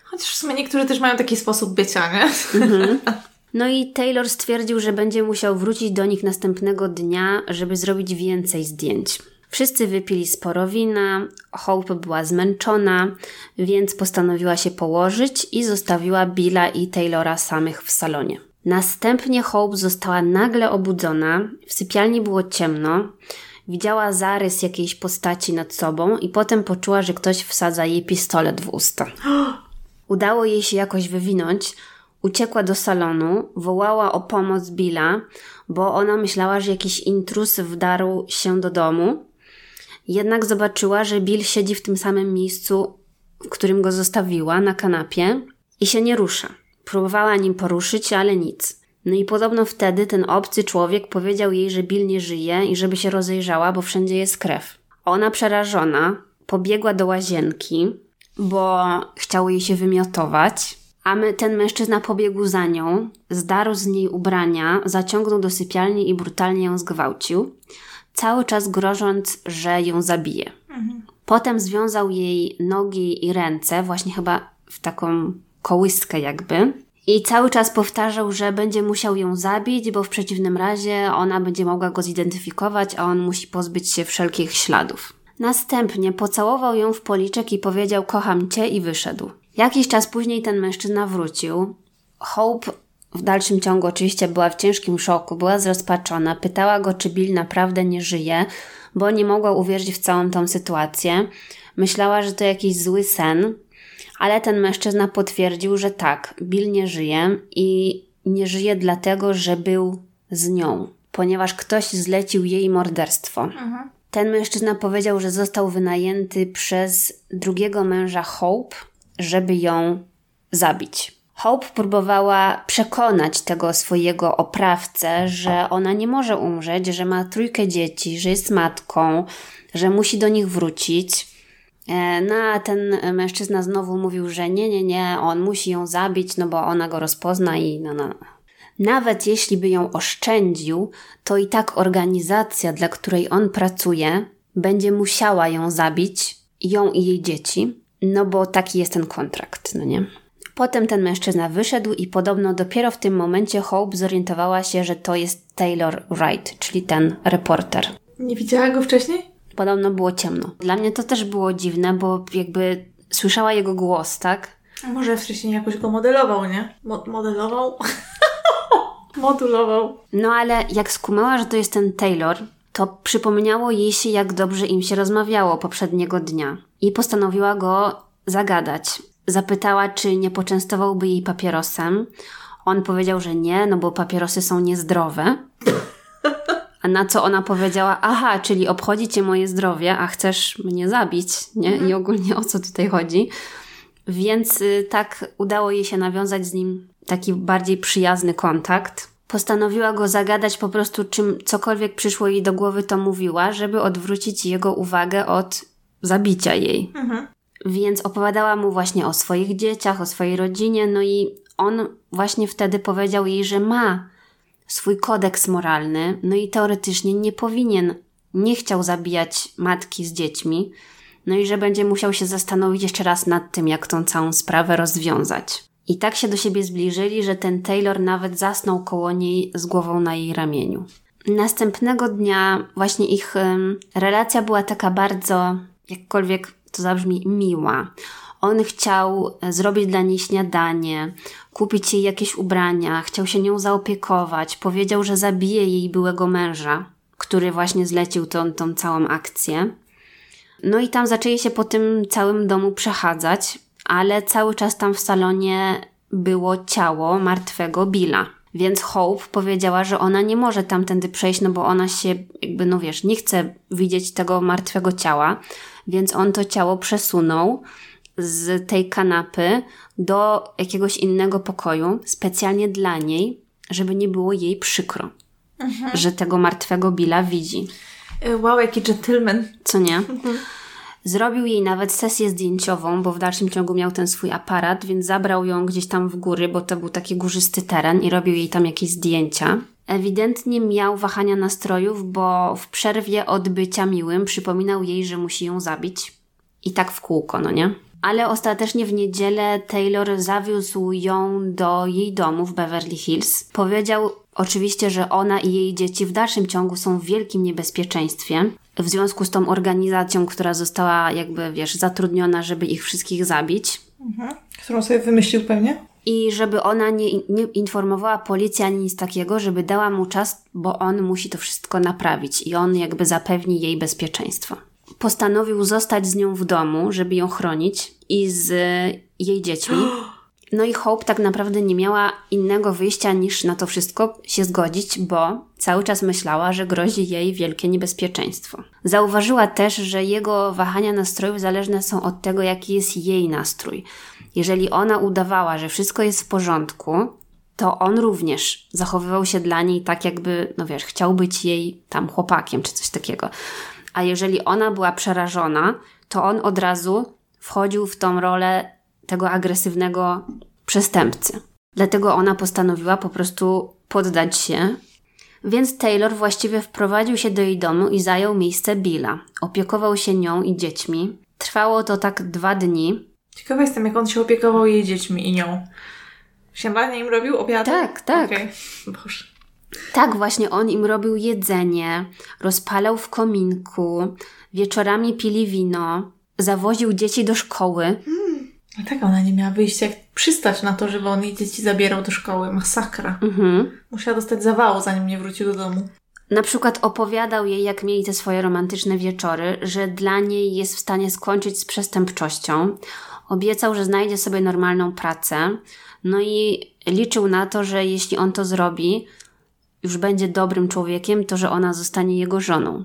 Chociaż w sumie niektórzy też mają taki sposób bycia, nie? Mhm. (laughs) No i Taylor stwierdził, że będzie musiał wrócić do nich następnego dnia, żeby zrobić więcej zdjęć. Wszyscy wypili sporo wina, Hope była zmęczona, więc postanowiła się położyć i zostawiła Billa i Taylora samych w salonie. Następnie Hope została nagle obudzona, w sypialni było ciemno, widziała zarys jakiejś postaci nad sobą i potem poczuła, że ktoś wsadza jej pistolet w usta. (gasps) Udało jej się jakoś wywinąć, uciekła do salonu, wołała o pomoc Billa, bo ona myślała, że jakiś intrus wdarł się do domu. Jednak zobaczyła, że Bill siedzi w tym samym miejscu, w którym go zostawiła, na kanapie i się nie rusza. Próbowała nim poruszyć, ale nic. No i podobno wtedy ten obcy człowiek powiedział jej, że Bill nie żyje i żeby się rozejrzała, bo wszędzie jest krew. Ona przerażona pobiegła do łazienki, bo chciał jej się wymiotować, a my, ten mężczyzna pobiegł za nią, zdarł z niej ubrania, zaciągnął do sypialni i brutalnie ją zgwałcił, cały czas grożąc, że ją zabije. Mhm. Potem związał jej nogi i ręce, właśnie chyba w taką kołyskę jakby. I cały czas powtarzał, że będzie musiał ją zabić, bo w przeciwnym razie ona będzie mogła go zidentyfikować, a on musi pozbyć się wszelkich śladów. Następnie pocałował ją w policzek i powiedział: Kocham cię, i wyszedł. Jakiś czas później ten mężczyzna wrócił. Hope w dalszym ciągu oczywiście była w ciężkim szoku, była zrozpaczona, pytała go, czy Bill naprawdę nie żyje, bo nie mogła uwierzyć w całą tą sytuację. Myślała, że to jakiś zły sen, ale ten mężczyzna potwierdził, że tak, Bill nie żyje i nie żyje dlatego, że był z nią, ponieważ ktoś zlecił jej morderstwo. Mhm. Ten mężczyzna powiedział, że został wynajęty przez drugiego męża Hope, żeby ją zabić. Hope próbowała przekonać tego swojego oprawcę, że ona nie może umrzeć, że ma trójkę dzieci, że jest matką, że musi do nich wrócić. E, no a ten mężczyzna znowu mówił, że nie, nie, nie, on musi ją zabić, no bo ona go rozpozna i no, no. Nawet jeśli by ją oszczędził, to i tak organizacja, dla której on pracuje, będzie musiała ją zabić, ją i jej dzieci, no bo taki jest ten kontrakt, no nie? Potem ten mężczyzna wyszedł i podobno dopiero w tym momencie Hope zorientowała się, że to jest Taylor Wright, czyli ten reporter. Nie widziała go wcześniej? Podobno było ciemno. Dla mnie to też było dziwne, bo jakby słyszała jego głos, tak? A może wcześniej jakoś go modelował, nie? Mo modelował? (laughs) Modulował. No ale jak skumała, że to jest ten Taylor, to przypomniało jej się, jak dobrze im się rozmawiało poprzedniego dnia. I postanowiła go zagadać. Zapytała, czy nie poczęstowałby jej papierosem. On powiedział, że nie, no bo papierosy są niezdrowe. A na co ona powiedziała, aha, czyli obchodzi cię moje zdrowie, a chcesz mnie zabić, nie? I mhm. ogólnie o co tutaj chodzi. Więc y, tak udało jej się nawiązać z nim taki bardziej przyjazny kontakt. Postanowiła go zagadać po prostu czym cokolwiek przyszło jej do głowy, to mówiła, żeby odwrócić jego uwagę od zabicia jej. Mhm. Więc opowiadała mu właśnie o swoich dzieciach, o swojej rodzinie, no i on właśnie wtedy powiedział jej, że ma swój kodeks moralny, no i teoretycznie nie powinien, nie chciał zabijać matki z dziećmi, no i że będzie musiał się zastanowić jeszcze raz nad tym, jak tą całą sprawę rozwiązać. I tak się do siebie zbliżyli, że ten Taylor nawet zasnął koło niej z głową na jej ramieniu. Następnego dnia właśnie ich um, relacja była taka bardzo, jakkolwiek to zabrzmi, miła. On chciał e, zrobić dla niej śniadanie, kupić jej jakieś ubrania, chciał się nią zaopiekować, powiedział, że zabije jej byłego męża, który właśnie zlecił tą, tą całą akcję. No i tam zaczęli się po tym całym domu przechadzać, ale cały czas tam w salonie było ciało martwego Billa. Więc Hope powiedziała, że ona nie może tamtędy przejść, no bo ona się jakby, no wiesz, nie chce widzieć tego martwego ciała, więc on to ciało przesunął z tej kanapy do jakiegoś innego pokoju, specjalnie dla niej, żeby nie było jej przykro, że tego martwego Billa widzi. E, Wow, jaki gentleman. Co nie? Zrobił jej nawet sesję zdjęciową, bo w dalszym ciągu miał ten swój aparat, więc zabrał ją gdzieś tam w góry, bo to był taki górzysty teren i robił jej tam jakieś zdjęcia. Ewidentnie miał wahania nastrojów, bo w przerwie od bycia miłym przypominał jej, że musi ją zabić. I tak w kółko, no nie? Ale ostatecznie w niedzielę Taylor zawiózł ją do jej domu w Beverly Hills. Powiedział oczywiście, że ona i jej dzieci w dalszym ciągu są w wielkim niebezpieczeństwie w związku z tą organizacją, która została jakby, wiesz, zatrudniona, żeby ich wszystkich zabić. Którą sobie wymyślił pewnie? I żeby ona nie, nie informowała policji ani nic takiego, żeby dała mu czas, bo on musi to wszystko naprawić i on jakby zapewni jej bezpieczeństwo. Postanowił zostać z nią w domu, żeby ją chronić i z jej dziećmi. (gasps) No i Hope tak naprawdę nie miała innego wyjścia niż na to wszystko się zgodzić, bo cały czas myślała, że grozi jej wielkie niebezpieczeństwo. Zauważyła też, że jego wahania nastrojów zależne są od tego, jaki jest jej nastrój. Jeżeli ona udawała, że wszystko jest w porządku, to on również zachowywał się dla niej tak, jakby, no wiesz, chciał być jej tam chłopakiem czy coś takiego. A jeżeli ona była przerażona, to on od razu wchodził w tą rolę tego agresywnego przestępcy. Dlatego ona postanowiła po prostu poddać się. Więc Taylor właściwie wprowadził się do jej domu i zajął miejsce Billa. Opiekował się nią i dziećmi. Trwało to tak dwa dni. Ciekawa jestem, jak on się opiekował jej dziećmi i nią. Śniadanie im robił? Obiady? Tak, tak. Okej. Boże. Tak, właśnie on im robił jedzenie, rozpalał w kominku, wieczorami pili wino, zawoził dzieci do szkoły. A tak ona nie miała wyjścia, jak przystać na to, żeby on jej dzieci zabierał do szkoły. Masakra. Mhm. Musiała dostać zawału, zanim nie wrócił do domu. Na przykład opowiadał jej, jak mieli te swoje romantyczne wieczory, że dla niej jest w stanie skończyć z przestępczością. Obiecał, że znajdzie sobie normalną pracę. No i liczył na to, że jeśli on to zrobi, już będzie dobrym człowiekiem, to że ona zostanie jego żoną.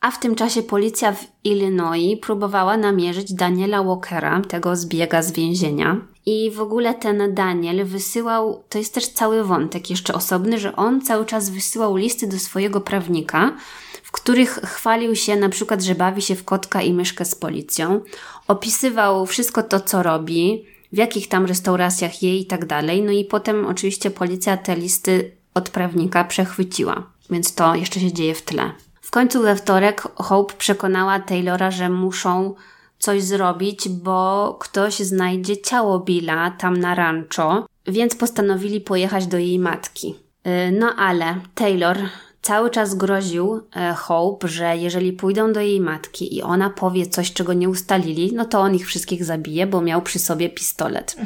A w tym czasie policja w Illinois próbowała namierzyć Daniela Walkera, tego zbiega z więzienia. I w ogóle ten Daniel wysyłał, to jest też cały wątek jeszcze osobny, że on cały czas wysyłał listy do swojego prawnika, w których chwalił się na przykład, że bawi się w kotka i myszkę z policją. Opisywał wszystko to, co robi, w jakich tam restauracjach je i tak dalej. No i potem oczywiście policja te listy od prawnika przechwyciła. Więc to jeszcze się dzieje w tle. W końcu we wtorek Hope przekonała Taylora, że muszą coś zrobić, bo ktoś znajdzie ciało Billa tam na rancho, więc postanowili pojechać do jej matki. Yy, No ale Taylor cały czas groził e, Hope, że jeżeli pójdą do jej matki i ona powie coś, czego nie ustalili, no to on ich wszystkich zabije, bo miał przy sobie pistolet.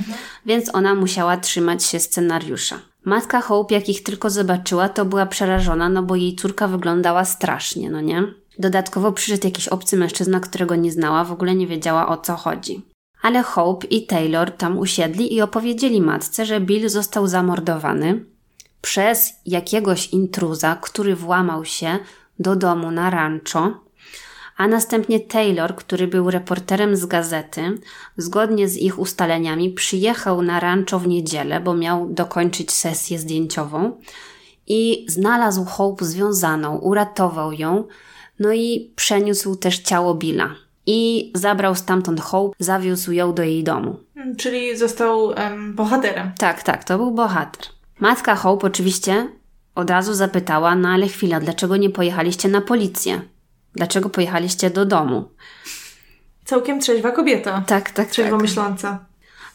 Więc ona musiała trzymać się scenariusza. Matka Hope, jak ich tylko zobaczyła, to była przerażona, no bo jej córka wyglądała strasznie, no nie? Dodatkowo przyszedł jakiś obcy mężczyzna, którego nie znała, w ogóle nie wiedziała o co chodzi. Ale Hope i Taylor tam usiedli i opowiedzieli matce, że Bill został zamordowany przez jakiegoś intruza, który włamał się do domu na rancho, a następnie Taylor, który był reporterem z gazety, zgodnie z ich ustaleniami przyjechał na rancho w niedzielę, bo miał dokończyć sesję zdjęciową i znalazł Hope związaną, uratował ją, no i przeniósł też ciało Billa. I zabrał stamtąd Hope, zawiózł ją do jej domu. Mm, Czyli został em, bohaterem. Tak, tak, to był bohater. Matka Hope oczywiście od razu zapytała, no ale chwila, dlaczego nie pojechaliście na policję? Dlaczego pojechaliście do domu? Całkiem trzeźwa kobieta. Tak, tak, Trzeźwo tak. myśląca.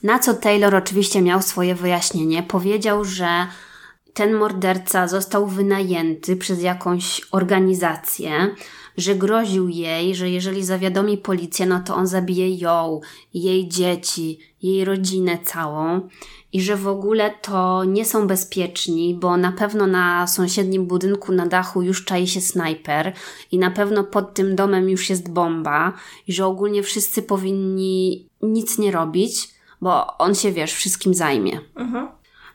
Na co Taylor oczywiście miał swoje wyjaśnienie. Powiedział, że ten morderca został wynajęty przez jakąś organizację, że groził jej, że jeżeli zawiadomi policję, no to on zabije ją, jej dzieci, jej rodzinę całą i że w ogóle to nie są bezpieczni, bo na pewno na sąsiednim budynku na dachu już czai się snajper i na pewno pod tym domem już jest bomba i że ogólnie wszyscy powinni nic nie robić, bo on się, wiesz, wszystkim zajmie. Mhm.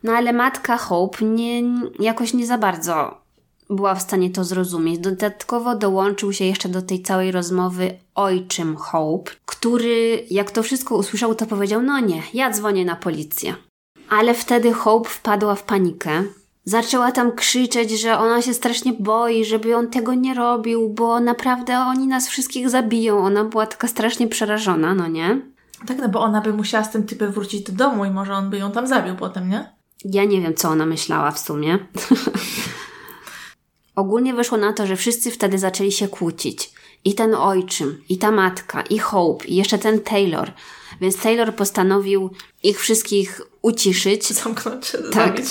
No ale matka Hope nie, jakoś nie za bardzo była w stanie to zrozumieć. Dodatkowo dołączył się jeszcze do tej całej rozmowy ojczym Hope, który jak to wszystko usłyszał, to powiedział: No nie, ja dzwonię na policję. Ale wtedy Hope wpadła w panikę. Zaczęła tam krzyczeć, że ona się strasznie boi, żeby on tego nie robił, bo naprawdę oni nas wszystkich zabiją. Ona była taka strasznie przerażona, no nie? Tak, no bo ona by musiała z tym typem wrócić do domu i może on by ją tam zabił potem, nie? Ja nie wiem, co ona myślała w sumie. (laughs) Ogólnie wyszło na to, że wszyscy wtedy zaczęli się kłócić. I ten ojczym, i ta matka, i Hope, i jeszcze ten Taylor. Więc Taylor postanowił ich wszystkich uciszyć. Zamknąć się, Tak. zabić.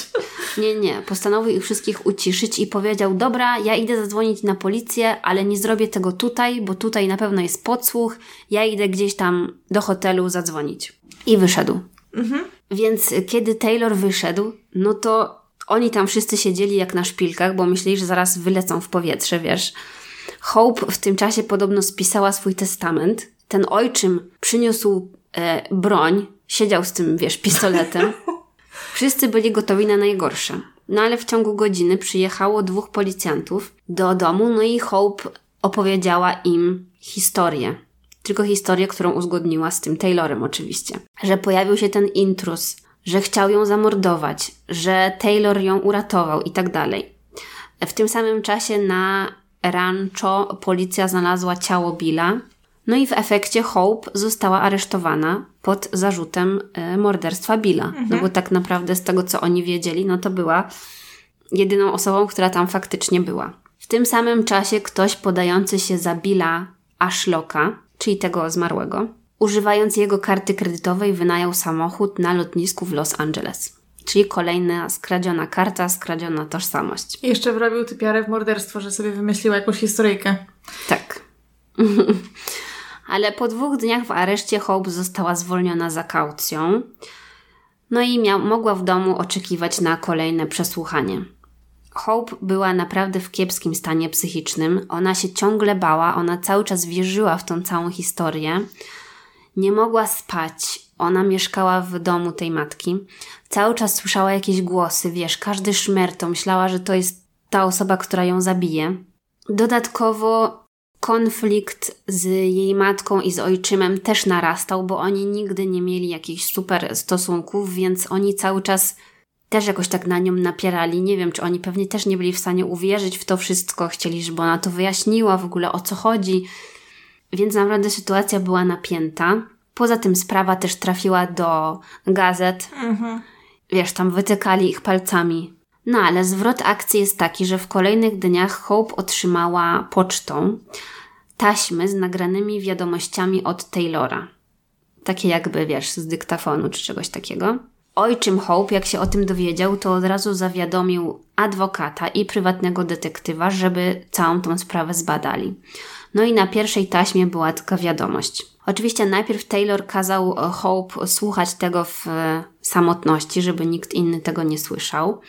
Nie, nie. Postanowił ich wszystkich uciszyć i powiedział: Dobra, ja idę zadzwonić na policję, ale nie zrobię tego tutaj, bo tutaj na pewno jest podsłuch. Ja idę gdzieś tam do hotelu zadzwonić. I wyszedł. Więc kiedy Taylor wyszedł, no to oni tam wszyscy siedzieli jak na szpilkach, bo myśleli, że zaraz wylecą w powietrze, wiesz. Hope w tym czasie podobno spisała swój testament. Ten ojczym przyniósł e, broń, siedział z tym, wiesz, pistoletem. (laughs) Wszyscy byli gotowi na najgorsze. No ale w ciągu godziny przyjechało dwóch policjantów do domu, no i Hope opowiedziała im historię. Tylko historię, którą uzgodniła z tym Taylorem oczywiście. Że pojawił się ten intrus, że chciał ją zamordować, że Taylor ją uratował i tak dalej. W tym samym czasie na rancho policja znalazła ciało Billa. No i w efekcie Hope została aresztowana pod zarzutem e, morderstwa Billa. No bo tak naprawdę z tego, co oni wiedzieli, no to była jedyną osobą, która tam faktycznie była. W tym samym czasie ktoś podający się za Billa Ashlocka, czyli tego zmarłego, używając jego karty kredytowej wynajął samochód na lotnisku w Los Angeles. Czyli kolejna skradziona karta, skradziona tożsamość. I jeszcze wrobił typiarę w morderstwo, że sobie wymyśliła jakąś historyjkę. Tak. (laughs) Ale po dwóch dniach w areszcie Hope została zwolniona za kaucją. No i miał, mogła w domu oczekiwać na kolejne przesłuchanie. Hope była naprawdę w kiepskim stanie psychicznym. Ona się ciągle bała, ona cały czas wierzyła w tą całą historię. Nie mogła spać. Ona mieszkała w domu tej matki. Cały czas słyszała jakieś głosy, wiesz, każdy szmer to myślała, że to jest ta osoba, która ją zabije. Dodatkowo konflikt z jej matką i z ojczymem też narastał, bo oni nigdy nie mieli jakichś super stosunków, więc oni cały czas też jakoś tak na nią napierali. Nie wiem, czy oni pewnie też nie byli w stanie uwierzyć w to wszystko, chcieli, żeby ona to wyjaśniła w ogóle o co chodzi. Więc naprawdę sytuacja była napięta. Poza tym sprawa też trafiła do gazet. Wiesz, tam wytykali ich palcami. No ale zwrot akcji jest taki, że w kolejnych dniach Hope otrzymała pocztą taśmy z nagranymi wiadomościami od Taylora. Takie jakby, wiesz, z dyktafonu czy czegoś takiego. Ojczym Hope, jak się o tym dowiedział, to od razu zawiadomił adwokata i prywatnego detektywa, żeby całą tą sprawę zbadali. No i na pierwszej taśmie była taka wiadomość. Oczywiście najpierw Taylor kazał Hope słuchać tego w e, samotności, żeby nikt inny tego nie słyszał.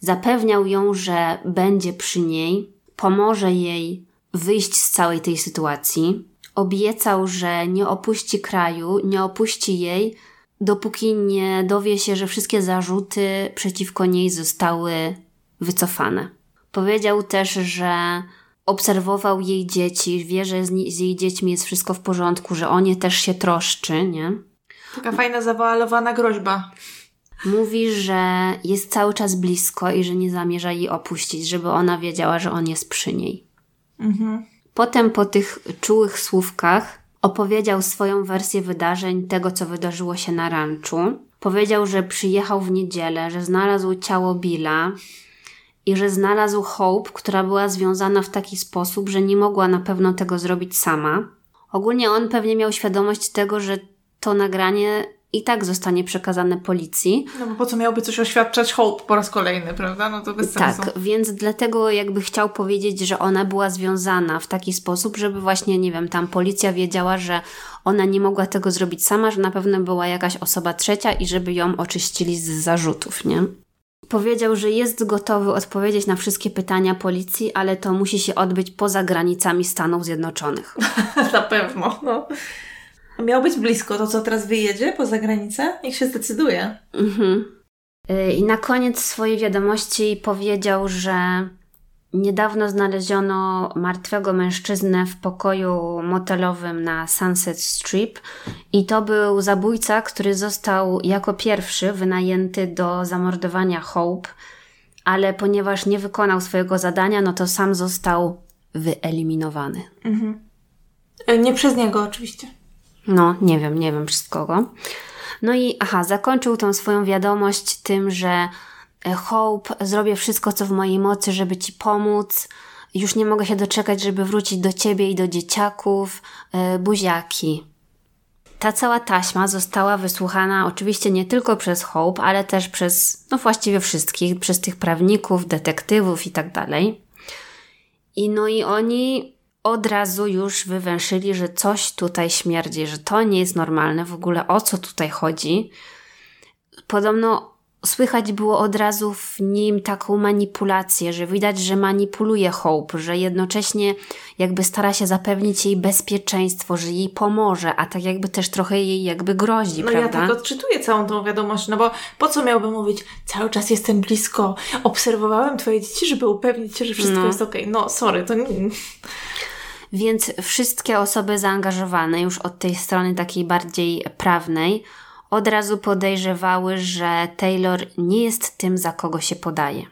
Zapewniał ją, że będzie przy niej, pomoże jej wyjść z całej tej sytuacji. Obiecał, że nie opuści kraju, nie opuści jej, dopóki nie dowie się, że wszystkie zarzuty przeciwko niej zostały wycofane. Powiedział też, że obserwował jej dzieci, wie, że z, z jej dziećmi jest wszystko w porządku, że o nie też się troszczy, nie? Taka fajna, zawoalowana groźba. Mówi, że jest cały czas blisko i że nie zamierza jej opuścić, żeby ona wiedziała, że on jest przy niej. Potem po tych czułych słówkach opowiedział swoją wersję wydarzeń, tego co wydarzyło się na ranczu. Powiedział, że przyjechał w niedzielę, że znalazł ciało Billa i że znalazł Hope, która była związana w taki sposób, że nie mogła na pewno tego zrobić sama. Ogólnie on pewnie miał świadomość tego, że to nagranie i tak zostanie przekazane policji. No bo po co miałby coś oświadczać Hope po raz kolejny, prawda? No to bez sensu. Tak, więc dlatego jakby chciał powiedzieć, że ona była związana w taki sposób, żeby właśnie, nie wiem, tam policja wiedziała, że ona nie mogła tego zrobić sama, że na pewno była jakaś osoba trzecia i żeby ją oczyścili z zarzutów, nie? Powiedział, że jest gotowy odpowiedzieć na wszystkie pytania policji, ale to musi się odbyć poza granicami Stanów Zjednoczonych. (laughs) Na pewno, no. Miał być blisko, to co teraz wyjedzie poza granicę? Niech się zdecyduje. Mhm. Y, I na koniec swojej wiadomości powiedział, że niedawno znaleziono martwego mężczyznę w pokoju motelowym na Sunset Strip i to był zabójca, który został jako pierwszy wynajęty do zamordowania Hope, ale ponieważ nie wykonał swojego zadania, no to sam został wyeliminowany. Mhm. E, nie przez niego oczywiście. No, nie wiem, nie wiem przez kogo. No i aha, zakończył tą swoją wiadomość tym, że Hope, zrobię wszystko, co w mojej mocy, żeby ci pomóc. Już nie mogę się doczekać, żeby wrócić do ciebie i do dzieciaków. E, buziaki. Ta cała taśma została wysłuchana oczywiście nie tylko przez Hope, ale też przez, no właściwie wszystkich, przez tych prawników, detektywów i tak dalej. I no i oni od razu już wywęszyli, że coś tutaj śmierdzi, że to nie jest normalne, w ogóle o co tutaj chodzi. Podobno słychać było od razu w nim taką manipulację, że widać, że manipuluje Hope, że jednocześnie jakby stara się zapewnić jej bezpieczeństwo, że jej pomoże, a tak jakby też trochę jej jakby grozi, no prawda? ja tak odczytuję całą tą wiadomość, no bo po co miałbym mówić, cały czas jestem blisko, obserwowałem twoje dzieci, żeby upewnić się, że wszystko No. jest okej. No, sorry, to nie... Więc wszystkie osoby zaangażowane już od tej strony takiej bardziej prawnej od razu podejrzewały, że Taylor nie jest tym, za kogo się podaje.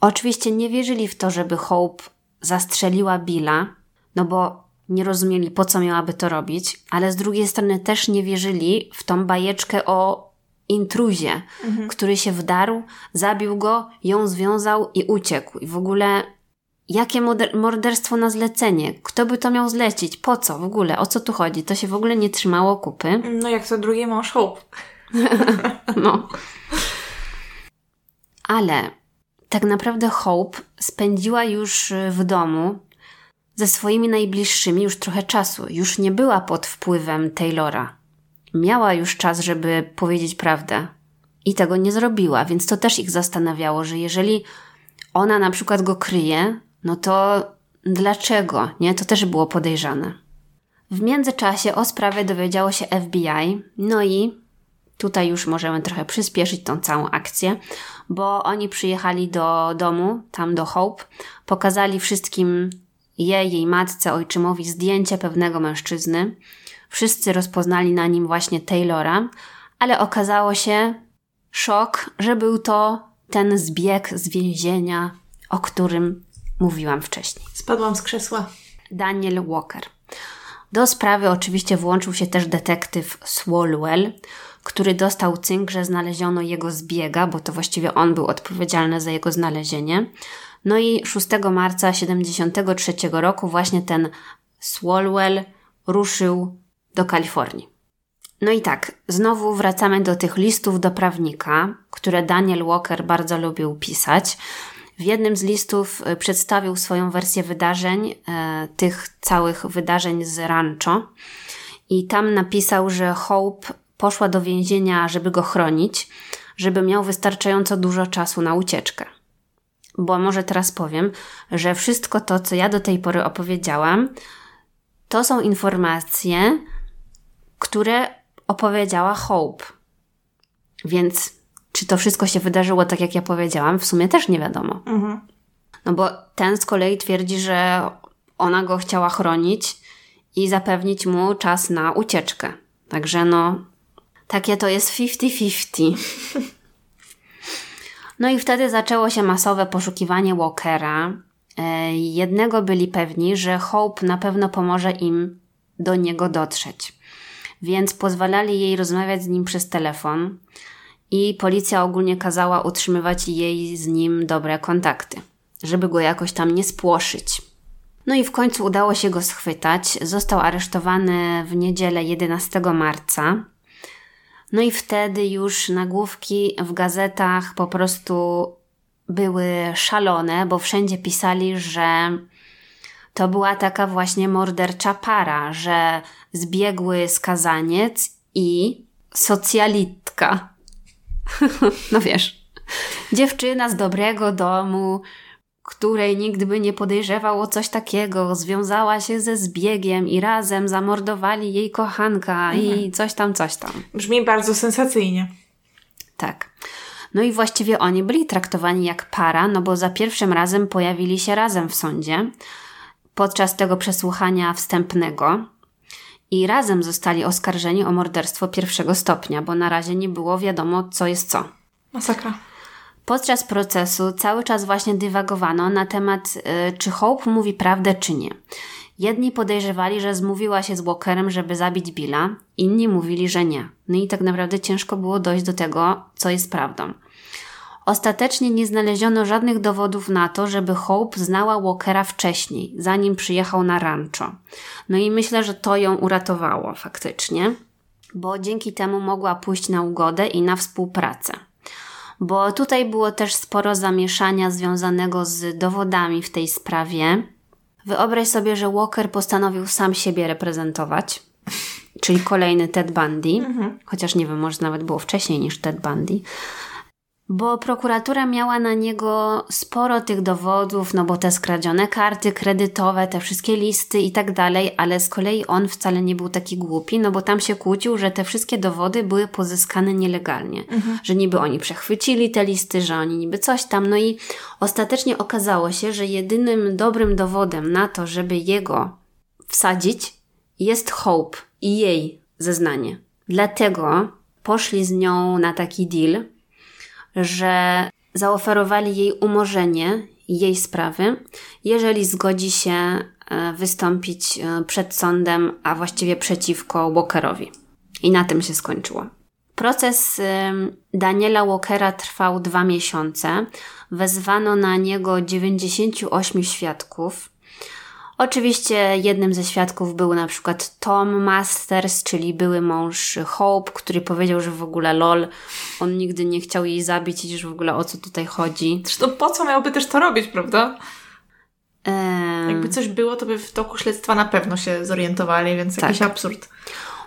Oczywiście nie wierzyli w to, żeby Hope zastrzeliła Billa, no bo nie rozumieli, po co miałaby to robić, ale z drugiej strony też nie wierzyli w tą bajeczkę o intruzie, który się wdarł, zabił go, ją związał i uciekł. I w ogóle Jakie morderstwo na zlecenie? Kto by to miał zlecić? Po co w ogóle? O co tu chodzi? To się w ogóle nie trzymało kupy. No jak to drugi mąż Hope. (laughs) No. Ale tak naprawdę Hope spędziła już w domu ze swoimi najbliższymi już trochę czasu. Już nie była pod wpływem Taylora. Miała już czas, żeby powiedzieć prawdę. I tego nie zrobiła, więc to też ich zastanawiało, że jeżeli ona na przykład go kryje, no to dlaczego? Nie? To też było podejrzane. W międzyczasie o sprawie dowiedziało się FBI, no i tutaj już możemy trochę przyspieszyć tą całą akcję, bo oni przyjechali do domu, tam do Hope, pokazali wszystkim jej, jej matce, ojczymowi zdjęcie pewnego mężczyzny. Wszyscy rozpoznali na nim właśnie Taylora, ale okazało się szok, że był to ten zbieg z więzienia, o którym mówiłam wcześniej. Spadłam z krzesła. Daniel Walker. Do sprawy oczywiście włączył się też detektyw Swalwell, który dostał cynk, że znaleziono jego zbiega, bo to właściwie on był odpowiedzialny za jego znalezienie. No i 6 marca 73 roku właśnie ten Swalwell ruszył do Kalifornii. No i tak, znowu wracamy do tych listów do prawnika, które Daniel Walker bardzo lubił pisać. W jednym z listów y, przedstawił swoją wersję wydarzeń, e, tych całych wydarzeń z rancho. I tam napisał, że Hope poszła do więzienia, żeby go chronić, żeby miał wystarczająco dużo czasu na ucieczkę. Bo może teraz powiem, że wszystko to, co ja do tej pory opowiedziałam, to są informacje, które opowiedziała Hope. Więc czy to wszystko się wydarzyło tak, jak ja powiedziałam, w sumie też nie wiadomo. Mhm. No bo ten z kolei twierdzi, że ona go chciała chronić i zapewnić mu czas na ucieczkę. Także no, takie to jest 50-50. (laughs) No i wtedy zaczęło się masowe poszukiwanie Walkera. E, Jednego byli pewni, że Hope na pewno pomoże im do niego dotrzeć. Więc pozwalali jej rozmawiać z nim przez telefon i policja ogólnie kazała utrzymywać jej z nim dobre kontakty, żeby go jakoś tam nie spłoszyć. No i w końcu udało się go schwytać. Został aresztowany w niedzielę 11 marca. No i wtedy już nagłówki w gazetach po prostu były szalone, bo wszędzie pisali, że to była taka właśnie mordercza para, że zbiegły skazaniec i socjalitka. (laughs) no wiesz, dziewczyna z dobrego domu, której nikt by nie podejrzewał o coś takiego, związała się ze zbiegiem i razem zamordowali jej kochanka i coś tam, coś tam. Brzmi bardzo sensacyjnie. Tak. No i właściwie oni byli traktowani jak para, no bo za pierwszym razem pojawili się razem w sądzie podczas tego przesłuchania wstępnego i razem zostali oskarżeni o morderstwo pierwszego stopnia, bo na razie nie było wiadomo, co jest co. Masakra. Podczas procesu cały czas właśnie dywagowano na temat, y, czy Hope mówi prawdę, czy nie. Jedni podejrzewali, że zmówiła się z Walkerem, żeby zabić Billa, inni mówili, że nie. No i tak naprawdę ciężko było dojść do tego, co jest prawdą. Ostatecznie nie znaleziono żadnych dowodów na to, żeby Hope znała Walkera wcześniej, zanim przyjechał na rancho. No i myślę, że to ją uratowało faktycznie, bo dzięki temu mogła pójść na ugodę i na współpracę. Bo tutaj było też sporo zamieszania związanego z dowodami w tej sprawie. Wyobraź sobie, że Walker postanowił sam siebie reprezentować, czyli kolejny Ted Bundy, mhm. chociaż nie wiem, może nawet było wcześniej niż Ted Bundy bo prokuratura miała na niego sporo tych dowodów, no bo te skradzione karty kredytowe, te wszystkie listy i tak dalej, ale z kolei on wcale nie był taki głupi, no bo tam się kłócił, że te wszystkie dowody były pozyskane nielegalnie, mhm. że niby oni przechwycili te listy, że oni niby coś tam, no i ostatecznie okazało się, że jedynym dobrym dowodem na to, żeby jego wsadzić, jest Hope i jej zeznanie. Dlatego poszli z nią na taki deal, że zaoferowali jej umorzenie jej sprawy, jeżeli zgodzi się e, wystąpić e, przed sądem, a właściwie przeciwko Walkerowi. I na tym się skończyło. Proces Daniela Walkera trwał dwa miesiące. Wezwano na niego 98 świadków. Oczywiście jednym ze świadków był na przykład Tom Masters, czyli były mąż Hope, który powiedział, że w ogóle lol, on nigdy nie chciał jej zabić i że w ogóle o co tutaj chodzi. Zresztą po co miałby też to robić, prawda? Um, Jakby coś było, to by w toku śledztwa na pewno się zorientowali, więc tak. jakiś absurd.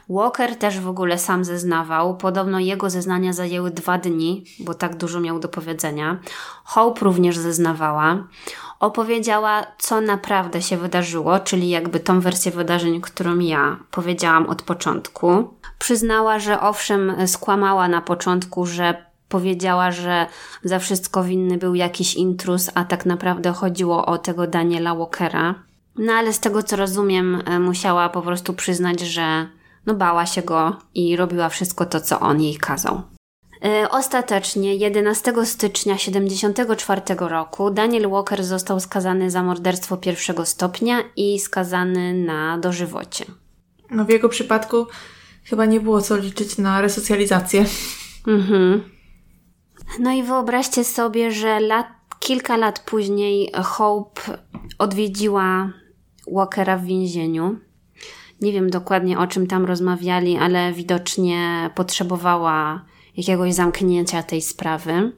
Walker też w ogóle sam zeznawał. Podobno jego zeznania zajęły dwa dni, bo tak dużo miał do powiedzenia. Hope również zeznawała opowiedziała, co naprawdę się wydarzyło, czyli jakby tą wersję wydarzeń, którą ja powiedziałam od początku. Przyznała, że owszem, skłamała na początku, że powiedziała, że za wszystko winny był jakiś intrus, a tak naprawdę chodziło o tego Daniela Walkera. No ale z tego co rozumiem, e, musiała po prostu przyznać, że no bała się go i robiła wszystko to, co on jej kazał. E, ostatecznie 11 stycznia 1974 roku Daniel Walker został skazany za morderstwo pierwszego stopnia i skazany na dożywocie. No w jego przypadku chyba nie było co liczyć na resocjalizację. Mhm. No i wyobraźcie sobie, że lat, kilka lat później Hope odwiedziła Walkera w więzieniu. Nie wiem dokładnie o czym tam rozmawiali, ale widocznie potrzebowała jakiegoś zamknięcia tej sprawy.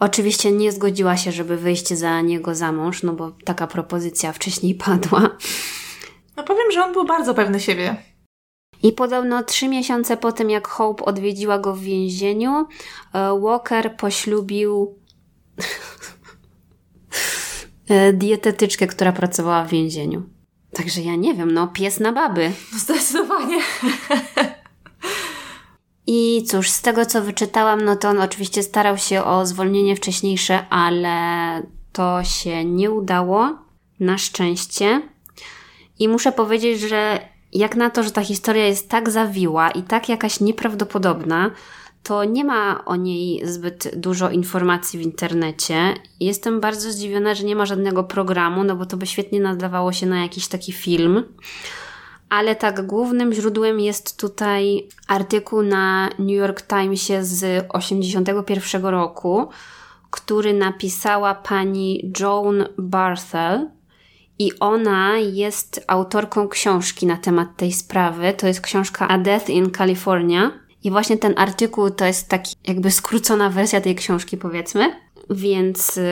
Oczywiście nie zgodziła się, żeby wyjść za niego za mąż, no bo taka propozycja wcześniej (laughs) padła. No powiem, że on był bardzo pewny siebie. I podobno trzy miesiące po tym, jak Hope odwiedziła go w więzieniu, e, Walker poślubił (laughs) e, dietetyczkę, która pracowała w więzieniu. Także ja nie wiem, no pies na baby. Zdecydowanie. (laughs) I cóż, z tego co wyczytałam, no to on oczywiście starał się o zwolnienie wcześniejsze, ale to się nie udało, na szczęście. I muszę powiedzieć, że jak na to, że ta historia jest tak zawiła i tak jakaś nieprawdopodobna, to nie ma o niej zbyt dużo informacji w internecie. Jestem bardzo zdziwiona, że nie ma żadnego programu, no bo to by świetnie nadawało się na jakiś taki film ale tak głównym źródłem jest tutaj artykuł na New York Timesie z 81 roku, który napisała pani Joan Barthel. I ona jest autorką książki na temat tej sprawy. To jest książka A Death in California. I właśnie ten artykuł to jest taki jakby skrócona wersja tej książki, powiedzmy. Więc yy,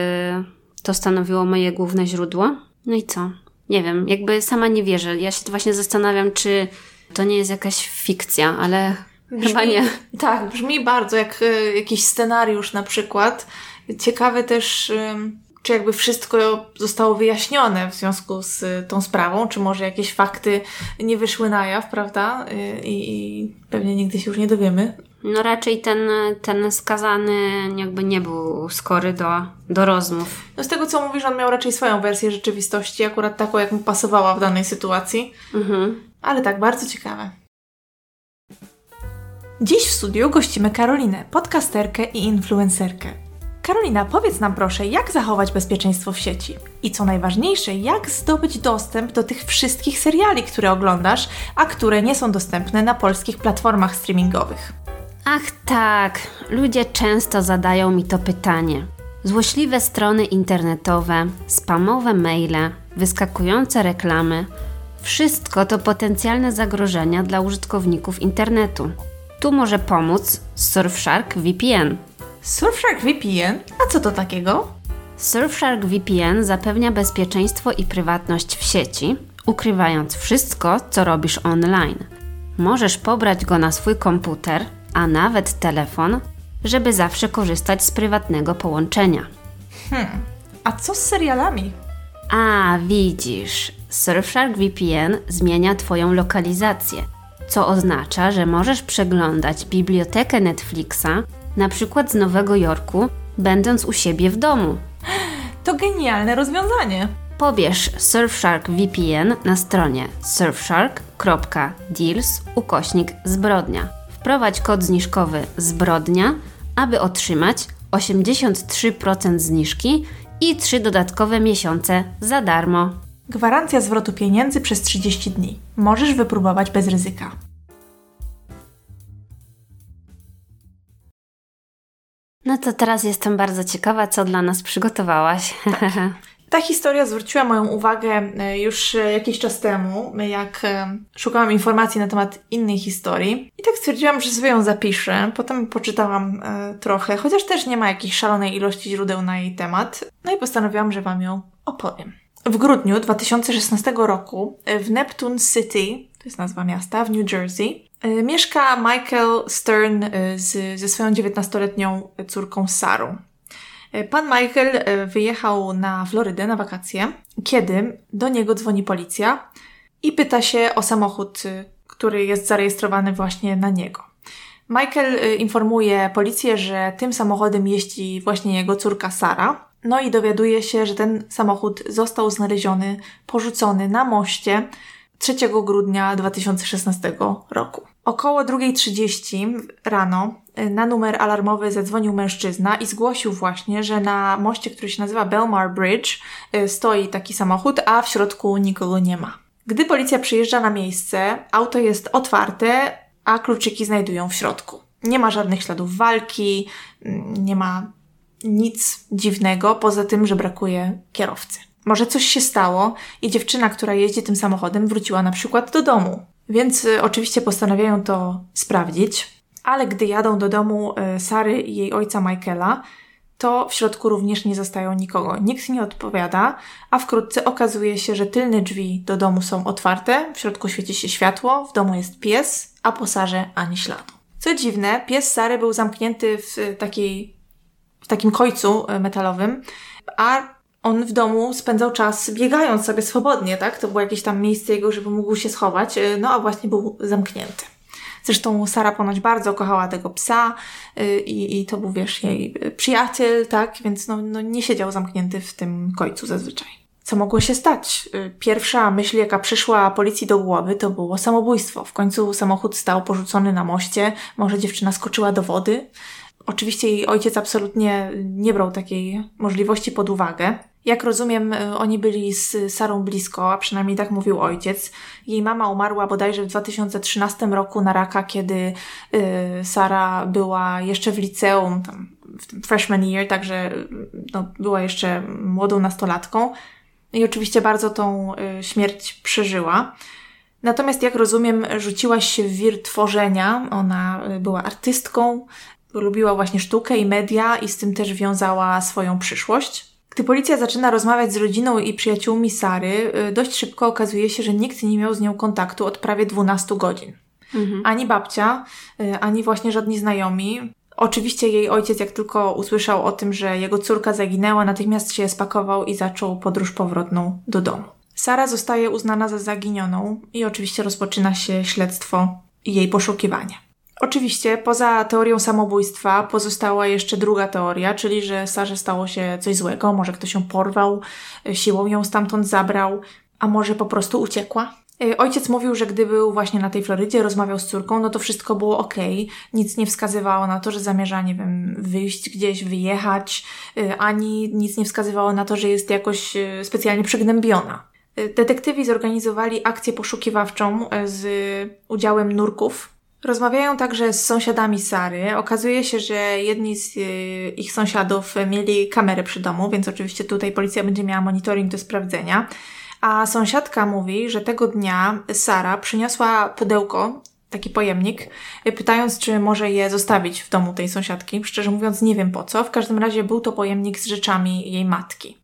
to stanowiło moje główne źródło. No i co? Nie wiem, jakby sama nie wierzę. Ja się właśnie zastanawiam, czy to nie jest jakaś fikcja, ale brzmi, chyba nie. Tak, brzmi bardzo jak y, jakiś scenariusz na przykład. Ciekawe też, y, czy jakby wszystko zostało wyjaśnione w związku z y, tą sprawą, czy może jakieś fakty nie wyszły na jaw, prawda? I, i pewnie nigdy się już nie dowiemy. No raczej ten, ten skazany jakby nie był skory do, do rozmów. No z tego co mówisz, on miał raczej swoją wersję rzeczywistości, akurat taką, jak mu pasowała w danej sytuacji. Mhm. Ale tak, bardzo ciekawe. Dziś w studiu gościmy Karolinę, podcasterkę i influencerkę. Karolina, powiedz nam proszę, jak zachować bezpieczeństwo w sieci? I co najważniejsze, jak zdobyć dostęp do tych wszystkich seriali, które oglądasz, a które nie są dostępne na polskich platformach streamingowych? Ach tak, ludzie często zadają mi to pytanie. Złośliwe strony internetowe, spamowe maile, wyskakujące reklamy wszystko to potencjalne zagrożenia dla użytkowników internetu. Tu może pomóc Surfshark VPN. Surfshark VPN? A co to takiego? Surfshark VPN zapewnia bezpieczeństwo i prywatność w sieci, ukrywając wszystko, co robisz online. Możesz pobrać go na swój komputer, a nawet telefon, żeby zawsze korzystać z prywatnego połączenia. Hmm, a co z serialami? A, widzisz, Surfshark VPN zmienia Twoją lokalizację, co oznacza, że możesz przeglądać bibliotekę Netflixa, na przykład z Nowego Jorku, będąc u siebie w domu. To genialne rozwiązanie. Pobierz Surfshark VPN na stronie surfshark.deals ukośnik zbrodnia. Wprowadź kod zniżkowy zbrodnia, aby otrzymać 83% zniżki i 3 dodatkowe miesiące za darmo. Gwarancja zwrotu pieniędzy przez 30 dni. Możesz wypróbować bez ryzyka. No to teraz jestem bardzo ciekawa, co dla nas przygotowałaś. (laughs) Ta historia zwróciła moją uwagę e, już e, jakiś czas temu, jak e, szukałam informacji na temat innej historii. I tak stwierdziłam, że sobie ją zapiszę. Potem poczytałam trochę, chociaż też nie ma jakiejś szalonej ilości źródeł na jej temat. No i postanowiłam, że Wam ją opowiem. W grudniu 2016 roku w Neptune City, to jest nazwa miasta, w New Jersey, mieszka Michael Stern z, ze swoją 19-letnią córką Sarą. Pan Michael wyjechał na Florydę na wakacje, kiedy do niego dzwoni policja i pyta się o samochód, który jest zarejestrowany właśnie na niego. Michael informuje policję, że tym samochodem jeździ właśnie jego córka Sara, no i dowiaduje się, że ten samochód został znaleziony, porzucony na moście 3 grudnia 2016 roku. Około 2.30 rano na numer alarmowy zadzwonił mężczyzna i zgłosił właśnie, że na moście, który się nazywa Belmar Bridge, y, stoi taki samochód, a w środku nikogo nie ma. Gdy policja przyjeżdża na miejsce, auto jest otwarte, a kluczyki znajdują w środku. Nie ma żadnych śladów walki, mm, nie ma nic dziwnego, poza tym, że brakuje kierowcy. Może coś się stało i dziewczyna, która jeździ tym samochodem, wróciła na przykład do domu. Więc y, oczywiście postanawiają to sprawdzić, ale gdy jadą do domu y, Sary i jej ojca Michaela, to w środku również nie zostają nikogo. Nikt nie odpowiada, a wkrótce okazuje się, że tylne drzwi do domu są otwarte, w środku świeci się światło, w domu jest pies, a po Sarze ani śladu. Co dziwne, pies Sary był zamknięty w takiej w takim końcu e, metalowym, a on w domu spędzał czas biegając sobie swobodnie, tak? To było jakieś tam miejsce jego, żeby mógł się schować, e, no a właśnie był zamknięty. Zresztą Sara ponoć bardzo kochała tego psa e, i, i to był, wiesz, jej przyjaciel, tak? Więc no, no nie siedział zamknięty w tym końcu zazwyczaj. Co mogło się stać? Pierwsza myśl, jaka przyszła policji do głowy, to było samobójstwo. W końcu samochód stał porzucony na moście, może dziewczyna skoczyła do wody. Oczywiście jej ojciec absolutnie nie brał takiej możliwości pod uwagę. Jak rozumiem, y, oni byli z Sarą blisko, a przynajmniej tak mówił ojciec. Jej mama umarła bodajże w 2013 roku na raka, kiedy y, Sara była jeszcze w liceum, w tym freshman year, także no, była jeszcze młodą nastolatką. I oczywiście bardzo tą y, śmierć przeżyła. Natomiast, jak rozumiem, rzuciłaś się w wir tworzenia. Ona była artystką, lubiła właśnie sztukę i media i z tym też wiązała swoją przyszłość. Gdy policja zaczyna rozmawiać z rodziną i przyjaciółmi Sary, y, dość szybko okazuje się, że nikt nie miał z nią kontaktu od prawie 12 godzin. Mhm. Ani babcia, y, ani właśnie żadni znajomi. Oczywiście jej ojciec, jak tylko usłyszał o tym, że jego córka zaginęła, natychmiast się spakował i zaczął podróż powrotną do domu. Sara zostaje uznana za zaginioną i oczywiście rozpoczyna się śledztwo i jej poszukiwanie. Oczywiście, poza teorią samobójstwa pozostała jeszcze druga teoria, czyli że Sarze stało się coś złego, może ktoś ją porwał, siłą ją stamtąd zabrał, a może po prostu uciekła. Y, ojciec mówił, że gdy był właśnie na tej Florydzie, rozmawiał z córką, no to wszystko było ok. Nic nie wskazywało na to, że zamierza, nie wiem, wyjść gdzieś, wyjechać, y, ani nic nie wskazywało na to, że jest jakoś specjalnie przygnębiona. Detektywi zorganizowali akcję poszukiwawczą z udziałem nurków. Rozmawiają także z sąsiadami Sary. Okazuje się, że jedni z ich sąsiadów mieli kamerę przy domu, więc oczywiście tutaj policja będzie miała monitoring do sprawdzenia. A sąsiadka mówi, że tego dnia Sara przyniosła pudełko, taki pojemnik, pytając, czy może je zostawić w domu tej sąsiadki. Szczerze mówiąc, nie wiem po co. W każdym razie był to pojemnik z rzeczami jej matki.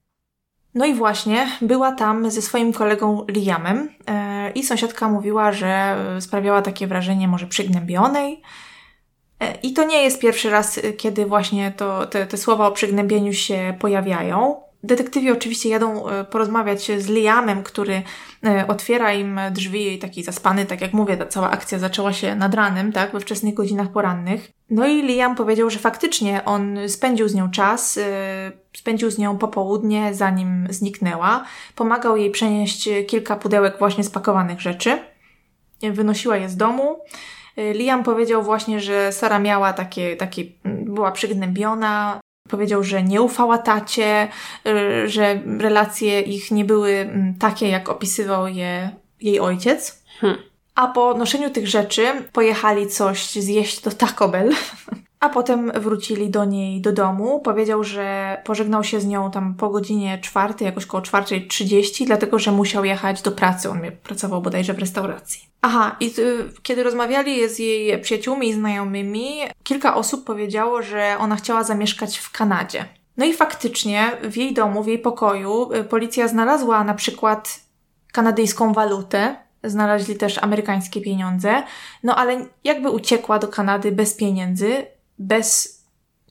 No i właśnie była tam ze swoim kolegą Liamem yy, i sąsiadka mówiła, że sprawiała takie wrażenie może przygnębionej. E, I to nie jest pierwszy raz, kiedy właśnie to, te, te słowa o przygnębieniu się pojawiają. Detektywi oczywiście jadą e, porozmawiać z Liamem, który e, otwiera im drzwi, taki zaspany, tak jak mówię, ta cała akcja zaczęła się nad ranem, tak, we wczesnych godzinach porannych. No i Liam powiedział, że faktycznie on spędził z nią czas, e, spędził z nią popołudnie, zanim zniknęła. Pomagał jej przenieść kilka pudełek właśnie spakowanych rzeczy. Wynosiła je z domu. Liam powiedział właśnie, że Sara miała takie, takie była przygnębiona, Powiedział, że nie ufała tacie, y, że relacje ich nie były mm, takie, jak opisywał je jej ojciec. Hmm. A po noszeniu tych rzeczy pojechali coś zjeść do Taco Bell. (laughs) A potem wrócili do niej do domu. Powiedział, że pożegnał się z nią tam po godzinie czwartej, jakoś koło czwartej trzydzieści, dlatego że musiał jechać do pracy. On pracował bodajże w restauracji. Aha, i y, kiedy rozmawiali z jej przyjaciółmi i znajomymi, kilka osób powiedziało, że ona chciała zamieszkać w Kanadzie. No i faktycznie w jej domu, w jej pokoju y, policja znalazła na przykład kanadyjską walutę, znaleźli też amerykańskie pieniądze, no ale jakby uciekła do Kanady bez pieniędzy, bez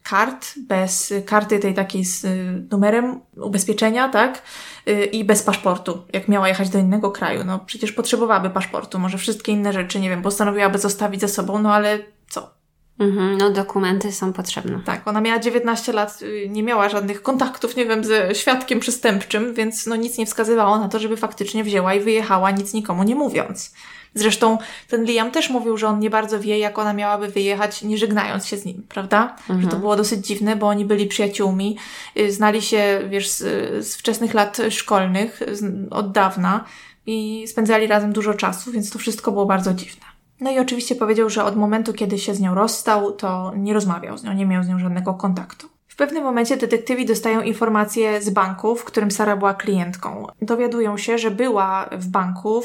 kart, bez karty tej takiej z y, numerem ubezpieczenia, tak? Y, I bez paszportu, jak miała jechać do innego kraju. No przecież potrzebowałaby paszportu, może wszystkie inne rzeczy, nie wiem, postanowiłaby zostawić ze sobą, no ale co? Mhm, no dokumenty są potrzebne. Tak, ona miała 19 lat, y, nie miała żadnych kontaktów, nie wiem, ze świadkiem przestępczym, więc no nic nie wskazywało na to, żeby faktycznie wzięła i wyjechała, nic nikomu nie mówiąc. Zresztą ten Liam też mówił, że on nie bardzo wie, jak ona miałaby wyjechać, nie żegnając się z nim, prawda? Mhm. Że to było dosyć dziwne, bo oni byli przyjaciółmi, y, znali się, wiesz, z, z wczesnych lat szkolnych, z, od dawna i spędzali razem dużo czasu, więc to wszystko było bardzo dziwne. No i oczywiście powiedział, że od momentu, kiedy się z nią rozstał, to nie rozmawiał z nią, nie miał z nią żadnego kontaktu. Pewnym momencie detektywi dostają informacje z banku, w którym Sara była klientką. Dowiadują się, że była w banku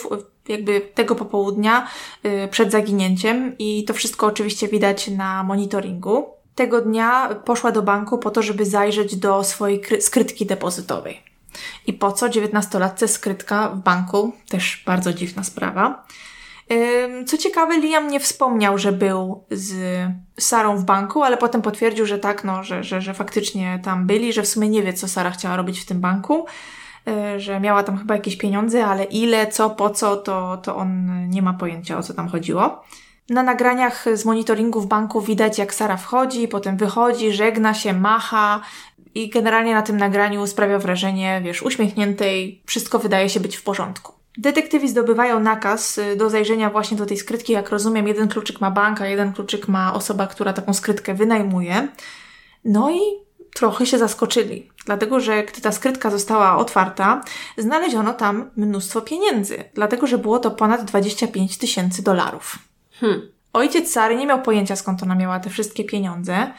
jakby tego popołudnia y, przed zaginięciem i to wszystko oczywiście widać na monitoringu. Tego dnia poszła do banku po to, żeby zajrzeć do swojej skrytki depozytowej. I po co 19-latce skrytka w banku? Też bardzo dziwna sprawa. Co ciekawe, Liam nie wspomniał, że był z Sarą w banku, ale potem potwierdził, że tak, no, że, że, że faktycznie tam byli, że w sumie nie wie, co Sara chciała robić w tym banku, y, że miała tam chyba jakieś pieniądze, ale ile, co, po co, to, to on nie ma pojęcia, o co tam chodziło. Na nagraniach z monitoringu w banku widać, jak Sara wchodzi, potem wychodzi, żegna się, macha, i generalnie na tym nagraniu sprawia wrażenie, wiesz, uśmiechniętej, wszystko wydaje się być w porządku. Detektywi zdobywają nakaz y, do zajrzenia właśnie do tej skrytki. Jak rozumiem, jeden kluczyk ma banka, jeden kluczyk ma osoba, która taką skrytkę wynajmuje. No i trochę się zaskoczyli, dlatego że gdy ta skrytka została otwarta, znaleziono tam mnóstwo pieniędzy, dlatego że było to ponad 25 tysięcy dolarów. Hmm. Ojciec Sary nie miał pojęcia skąd ona miała te wszystkie pieniądze,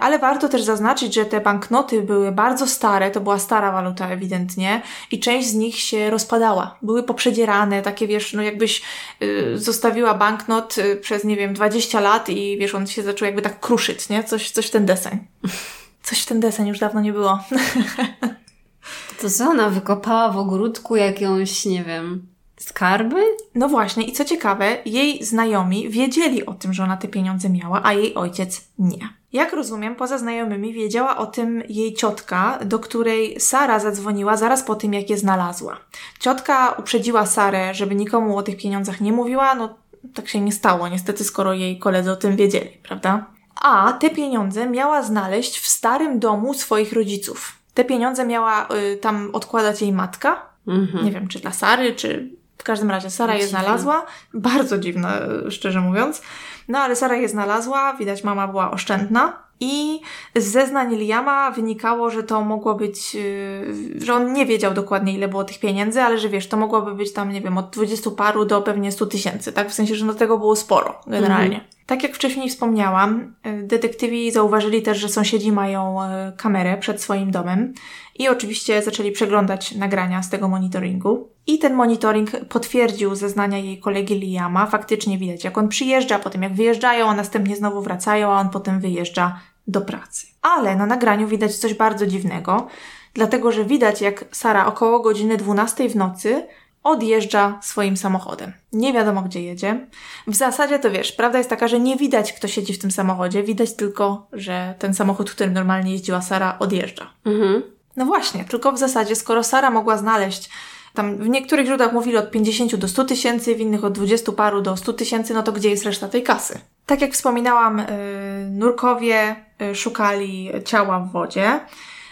ale warto też zaznaczyć, że te banknoty były bardzo stare, to była stara waluta ewidentnie i część z nich się rozpadała. Były poprzedzierane, takie wiesz, no jakbyś y, zostawiła banknot y, przez, nie wiem, 20 lat i wiesz, on się zaczął jakby tak kruszyć, nie? Coś, coś w ten deseń. Coś w ten deseń już dawno nie było. (laughs) To co ona wykopała w ogródku jakąś, nie wiem, Skarby? No właśnie, i co ciekawe, jej znajomi wiedzieli o tym, że ona te pieniądze miała, a jej ojciec nie. Jak rozumiem, poza znajomymi wiedziała o tym jej ciotka, do której Sara zadzwoniła zaraz po tym, jak je znalazła. Ciotka uprzedziła Sarę, żeby nikomu o tych pieniądzach nie mówiła, no tak się nie stało, niestety, skoro jej koledzy o tym wiedzieli, prawda? A te pieniądze miała znaleźć w starym domu swoich rodziców. Te pieniądze miała y, tam odkładać jej matka. Mhm. Nie wiem, czy dla Sary, czy w każdym razie Sara je znalazła. Bardzo dziwne, szczerze mówiąc. No ale Sara je znalazła, widać mama była oszczędna. I z zeznań Liama wynikało, że to mogło być, yy, że on nie wiedział dokładnie ile było tych pieniędzy, ale że wiesz, to mogłoby być tam, nie wiem, od 20 paru do pewnie 100 tysięcy, tak? W sensie, że no tego było sporo, generalnie. Tak jak wcześniej wspomniałam, yy, detektywi zauważyli też, że sąsiedzi mają yy, kamerę przed swoim domem i oczywiście zaczęli przeglądać nagrania z tego monitoringu. I ten monitoring potwierdził zeznania jej kolegi Liama. Faktycznie widać, jak on przyjeżdża, potem jak wyjeżdżają, a następnie znowu wracają, a on potem wyjeżdża do pracy. Ale na nagraniu widać coś bardzo dziwnego, dlatego że widać, jak Sara około godziny 12 w nocy odjeżdża swoim samochodem. Nie wiadomo, gdzie jedzie. W zasadzie to wiesz, prawda jest taka, że nie widać, kto siedzi w tym samochodzie, widać tylko, że ten samochód, którym normalnie jeździła Sara, odjeżdża. Mhm. No właśnie, tylko w zasadzie, skoro Sara mogła znaleźć, tam w niektórych źródłach mówili od 50 do 100 tysięcy, w innych od 20 paru do 100 tysięcy, no to gdzie jest reszta tej kasy? Tak jak wspominałam, yy, nurkowie yy, szukali ciała w wodzie.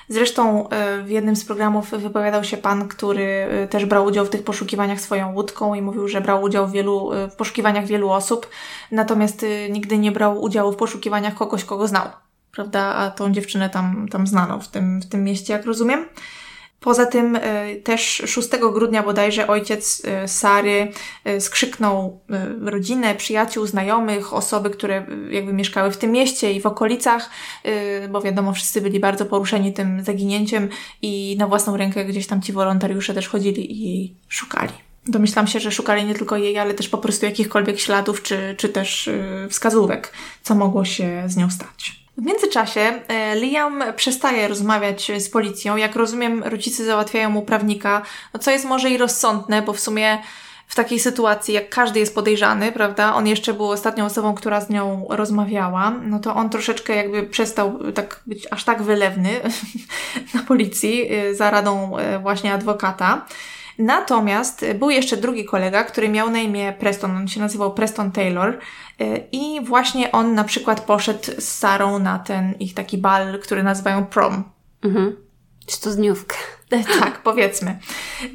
Zresztą yy, w jednym z programów wypowiadał się pan, który yy, też brał udział w tych poszukiwaniach swoją łódką i mówił, że brał udział w, wielu, yy, w poszukiwaniach wielu osób, natomiast nigdy nie brał udziału w poszukiwaniach kogoś, kogo znał. Prawda? A tą dziewczynę tam, tam znano w tym, w tym mieście, jak rozumiem. Poza tym y, też 6 grudnia bodajże ojciec y, Sary y, skrzyknął rodzinę, przyjaciół, znajomych, osoby, które jakby mieszkały w tym mieście i w okolicach, bo wiadomo, wszyscy byli bardzo poruszeni tym zaginięciem i na własną rękę gdzieś tam ci wolontariusze też chodzili i jej szukali. Domyślam się, że szukali nie tylko jej, ale też po prostu jakichkolwiek śladów czy, czy też wskazówek, co mogło się z nią stać. W międzyczasie e, Liam przestaje rozmawiać z policją. Jak rozumiem, rodzice załatwiają mu prawnika, no co jest może i rozsądne, bo w sumie w takiej sytuacji, jak każdy jest podejrzany, prawda, on jeszcze był ostatnią osobą, która z nią rozmawiała, no to on troszeczkę jakby przestał tak być aż tak wylewny (laughs) na policji y, za radą y, właśnie adwokata. Natomiast był jeszcze drugi kolega, który miał na imię Preston, on się nazywał Preston Taylor y, i właśnie on na przykład poszedł z Sarą na ten ich taki bal, który nazywają prom. Mhm. Studniówkę. E, Tak, powiedzmy.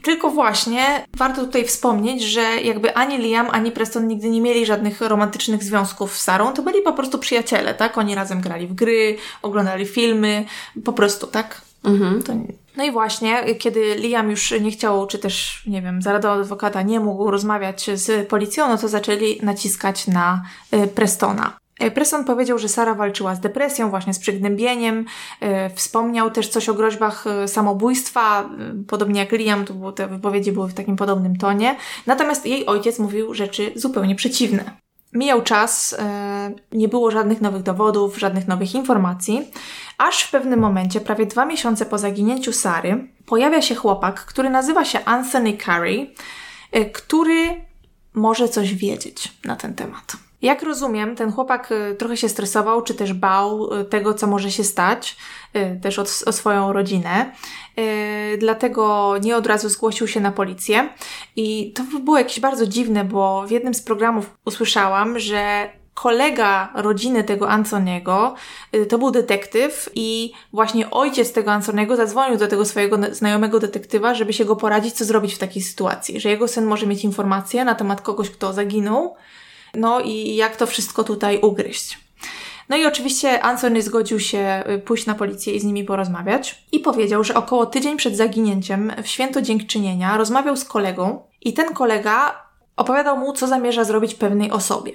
Tylko właśnie warto tutaj wspomnieć, że jakby ani Liam, ani Preston nigdy nie mieli żadnych romantycznych związków z Sarą, to byli po prostu przyjaciele, tak? Oni razem grali w gry, oglądali filmy, po prostu, tak? Mhm. To... No i właśnie, kiedy Liam już nie chciał, czy też, nie wiem, za radą adwokata nie mógł rozmawiać z policją, no to zaczęli naciskać na y, Prestona. Y, Preston powiedział, że Sara walczyła z depresją, właśnie z przygnębieniem. Y, Wspomniał też coś o groźbach samobójstwa, podobnie jak Liam, to było, te wypowiedzi były w takim podobnym tonie. Natomiast jej ojciec mówił rzeczy zupełnie przeciwne. Mijał czas, e, nie było żadnych nowych dowodów, żadnych nowych informacji, aż w pewnym momencie, prawie dwa miesiące po zaginięciu Sary, pojawia się chłopak, który nazywa się Anthony Carey, e, który może coś wiedzieć na ten temat. Jak rozumiem, ten chłopak e, trochę się stresował, czy też bał e, tego, co może się stać, e, też o, swoją rodzinę. Dlatego nie od razu zgłosił się na policję. I to było jakieś bardzo dziwne, bo w jednym z programów usłyszałam, że kolega rodziny tego Antoniego y, to był detektyw i właśnie ojciec tego Antoniego zadzwonił do tego swojego znajomego detektywa, żeby się go poradzić, co zrobić w takiej sytuacji, że jego syn może mieć informacje na temat kogoś, kto zaginął, no i jak to wszystko tutaj ugryźć. No i oczywiście Anthony zgodził się y, pójść na policję i z nimi porozmawiać i powiedział, że około tydzień przed zaginięciem w święto dziękczynienia rozmawiał z kolegą i ten kolega opowiadał mu, co zamierza zrobić pewnej osobie.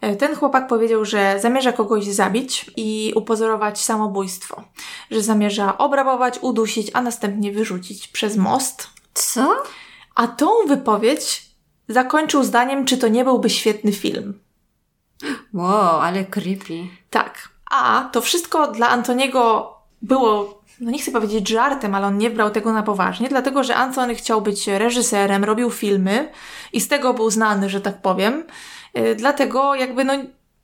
E, Ten chłopak powiedział, że zamierza kogoś zabić i upozorować samobójstwo, że zamierza obrabować, udusić, a następnie wyrzucić przez most. Co? A tą wypowiedź zakończył zdaniem, czy to nie byłby świetny film. Wow, ale creepy. Tak. A to wszystko dla Antoniego było, no nie chcę powiedzieć żartem, ale on nie brał tego na poważnie, dlatego że Antony chciał być reżyserem, robił filmy i z tego był znany, że tak powiem. Yy, Dlatego jakby no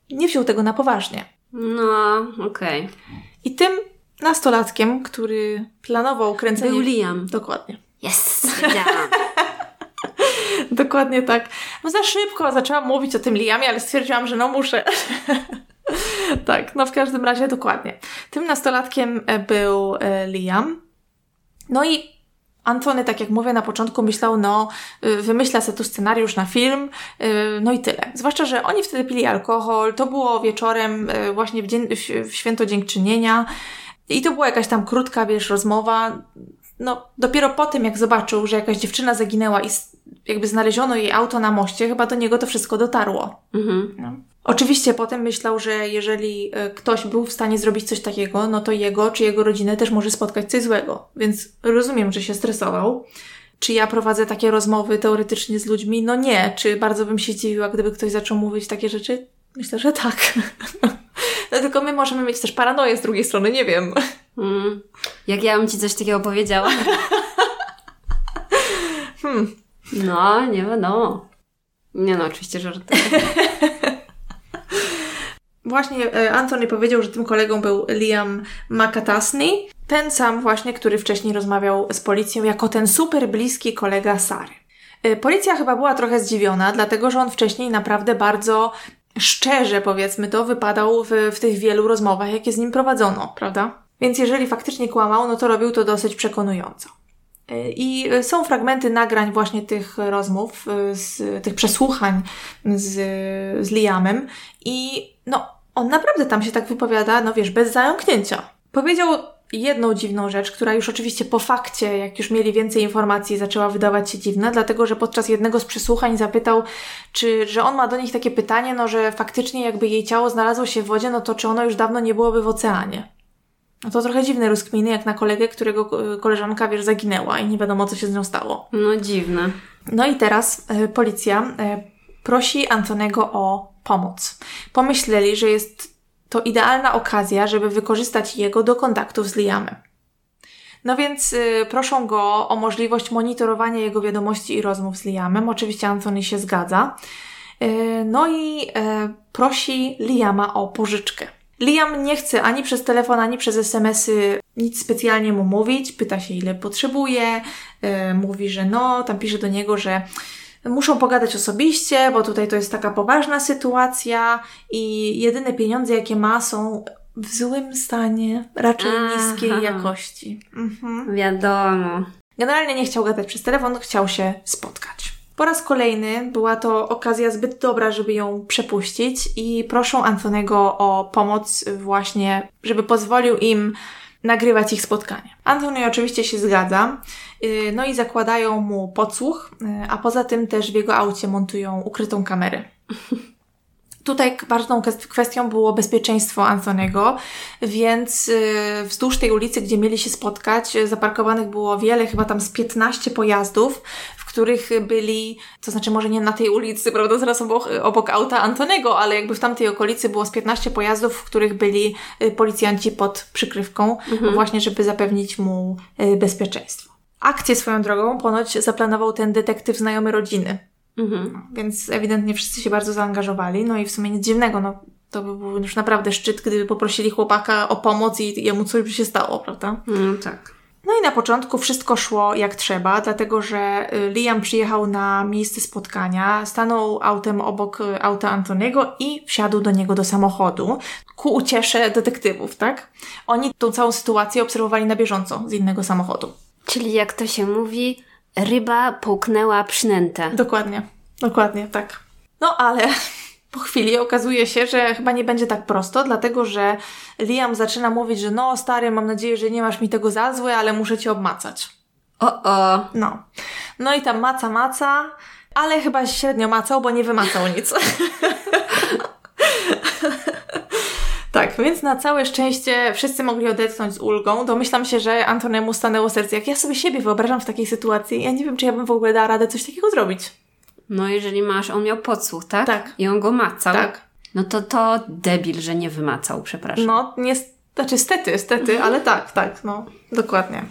nie wziął tego na poważnie. No, okej. I tym nastolatkiem, który planował kręcenie... Był Liam. Dokładnie. Yes, wiedziałam. (laughs) (laughs) Dokładnie tak. No za szybko zaczęłam mówić o tym Liamie, ale stwierdziłam, że no muszę. (laughs) tak, no w każdym razie dokładnie. Tym nastolatkiem e, był e, Liam. No i Antony, tak jak mówię na początku, myślał, no, y, wymyśla sobie tu scenariusz na film, y, no i tyle. Zwłaszcza, że oni wtedy pili alkohol, to było wieczorem, y, właśnie w, dzień, w święto dziękczynienia i to była jakaś tam krótka, wiesz, rozmowa. No, dopiero po tym, jak zobaczył, że jakaś dziewczyna zaginęła i jakby znaleziono jej auto na moście, chyba do niego to wszystko dotarło. Mhm. No. Oczywiście potem myślał, że jeżeli e, ktoś był w stanie zrobić coś takiego, no to jego czy jego rodzinę też może spotkać coś złego. Więc rozumiem, że się stresował. Czy ja prowadzę takie rozmowy teoretycznie z ludźmi? No nie. Czy bardzo bym się dziwiła, gdyby ktoś zaczął mówić takie rzeczy? Myślę, że tak. (laughs) no tylko my możemy mieć też paranoję z drugiej strony, nie wiem. Mm. Jak ja bym ci coś takiego powiedziała? (laughs) hmm. No, nie wiadomo. Nie no, oczywiście żartuję. (laughs) Właśnie e, Anthony powiedział, że tym kolegą był Liam McAtasney, ten sam właśnie, który wcześniej rozmawiał z policją jako ten super bliski kolega Sary. E, policja chyba była trochę zdziwiona, dlatego że on wcześniej naprawdę bardzo szczerze, powiedzmy to, wypadał w, w tych wielu rozmowach, jakie z nim prowadzono, prawda? Więc jeżeli faktycznie kłamał, no to robił to dosyć przekonująco. I są fragmenty nagrań właśnie tych rozmów, z, tych przesłuchań z, z Liamem i no, on naprawdę tam się tak wypowiada, no wiesz, bez zająknięcia. Powiedział jedną dziwną rzecz, która już oczywiście po fakcie, jak już mieli więcej informacji, zaczęła wydawać się dziwna, dlatego że podczas jednego z przesłuchań zapytał, czy, że on ma do nich takie pytanie, no że faktycznie jakby jej ciało znalazło się w wodzie, no to czy ono już dawno nie byłoby w oceanie. No to trochę dziwne rozkminy, jak na kolegę, którego koleżanka, wiesz, zaginęła i nie wiadomo, co się z nią stało. No dziwne. No i teraz y, policja y, prosi Antonego o pomoc. Pomyśleli, że jest to idealna okazja, żeby wykorzystać jego do kontaktów z Liamem. No więc y, proszą go o możliwość monitorowania jego wiadomości i rozmów z Liamem. Oczywiście Antony się zgadza. No i prosi Liama o pożyczkę. Liam nie chce ani przez telefon, ani przez SMS-y nic specjalnie mu mówić. Pyta się, ile potrzebuje. Y, mówi, że no, tam pisze do niego, że muszą pogadać osobiście, bo tutaj to jest taka poważna sytuacja i jedyne pieniądze, jakie ma, są w złym stanie, raczej Aha. niskiej jakości. Mhm. Wiadomo. Generalnie nie chciał gadać przez telefon, chciał się spotkać. Po raz kolejny była to okazja zbyt dobra, żeby ją przepuścić i proszą Antonego o pomoc właśnie, żeby pozwolił im nagrywać ich spotkanie. Antony oczywiście się zgadza, y, no i zakładają mu podsłuch, y, a poza tym też w jego aucie montują ukrytą kamerę. (laughs) Tutaj ważną kwestią było bezpieczeństwo Antonego, więc y, wzdłuż tej ulicy, gdzie mieli się spotkać, zaparkowanych było wiele, chyba tam z 15 pojazdów, w których byli, to znaczy może nie na tej ulicy, prawda, zaraz obok, obok auta Antonego, ale jakby w tamtej okolicy było z 15 pojazdów, w których byli y, policjanci pod przykrywką, mhm. właśnie żeby zapewnić mu y, bezpieczeństwo. Akcję swoją drogą ponoć zaplanował ten detektyw znajomy rodziny Mhm. Więc ewidentnie wszyscy się bardzo zaangażowali. No i w sumie nic dziwnego, no to by był już naprawdę szczyt, gdyby poprosili chłopaka o pomoc i jemu coś by się stało, prawda? No tak. No i na początku wszystko szło jak trzeba, dlatego że y, Liam przyjechał na miejsce spotkania, stanął autem obok y, auta Antoniego i wsiadł do niego do samochodu ku uciesze detektywów, tak? Oni tą całą sytuację obserwowali na bieżąco z innego samochodu. Czyli jak to się mówi, ryba połknęła przynętę. Dokładnie, dokładnie, tak. No ale (laughs) po chwili okazuje się, że chyba nie będzie tak prosto, dlatego że Liam zaczyna mówić, że no stary, mam nadzieję, że nie masz mi tego za złe, ale muszę cię obmacać. O, o. No. No i tam maca, maca, ale chyba średnio macał, bo nie wymacał nic. (laughs) Tak, więc na całe szczęście wszyscy mogli odetchnąć z ulgą. Domyślam się, że Antonemu stanęło serce. Jak ja sobie siebie wyobrażam w takiej sytuacji, ja nie wiem, czy ja bym w ogóle dała radę coś takiego zrobić. No, jeżeli masz, on miał podsłuch, tak? Tak. I on go macał. Tak. No to to debil, że nie wymacał, przepraszam. No, nie, znaczy stety, stety, ale tak, tak, no, dokładnie.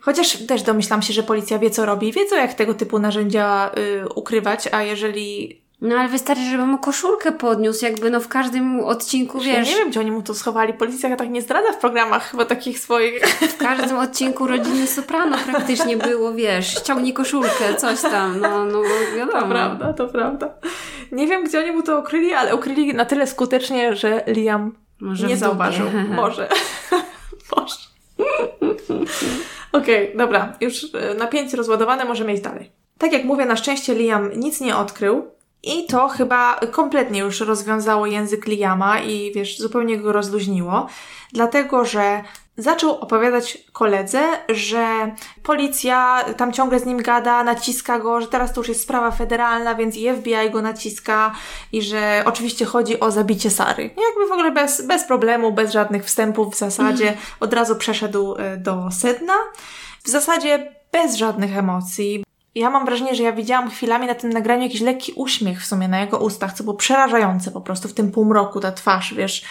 Chociaż też domyślam się, że policja wie, co robi, wie, co jak tego typu narzędzia y, ukrywać, a jeżeli No ale wystarczy, żeby mu koszulkę podniósł, jakby no w każdym odcinku, Ja wiesz, nie wiem, gdzie oni mu to schowali. Policja tak nie zdradza w programach chyba takich swoich. w każdym odcinku rodziny Soprano praktycznie było, wiesz, ściągnij koszulkę, coś tam, no, no wiadomo. To prawda, to prawda. Nie wiem, gdzie oni mu to ukryli, ale ukryli na tyle skutecznie, że Liam Może nie zauważył. (laughs) Może. (laughs) Może. Okej, dobra. Już e, napięcie rozładowane, możemy iść dalej. Tak jak mówię, na szczęście Liam nic nie odkrył. I to chyba kompletnie już rozwiązało język Liama i wiesz, zupełnie go rozluźniło, dlatego że zaczął opowiadać koledze, że policja tam ciągle z nim gada, naciska go, że teraz to już jest sprawa federalna, więc i FBI go naciska i że oczywiście chodzi o zabicie Sary. Jakby w ogóle bez, bez problemu, bez żadnych wstępów w zasadzie, od razu przeszedł e, do sedna. W zasadzie bez żadnych emocji, ja mam wrażenie, że ja widziałam chwilami na tym nagraniu jakiś lekki uśmiech w sumie na jego ustach, co było przerażające po prostu w tym półmroku, ta twarz, wiesz,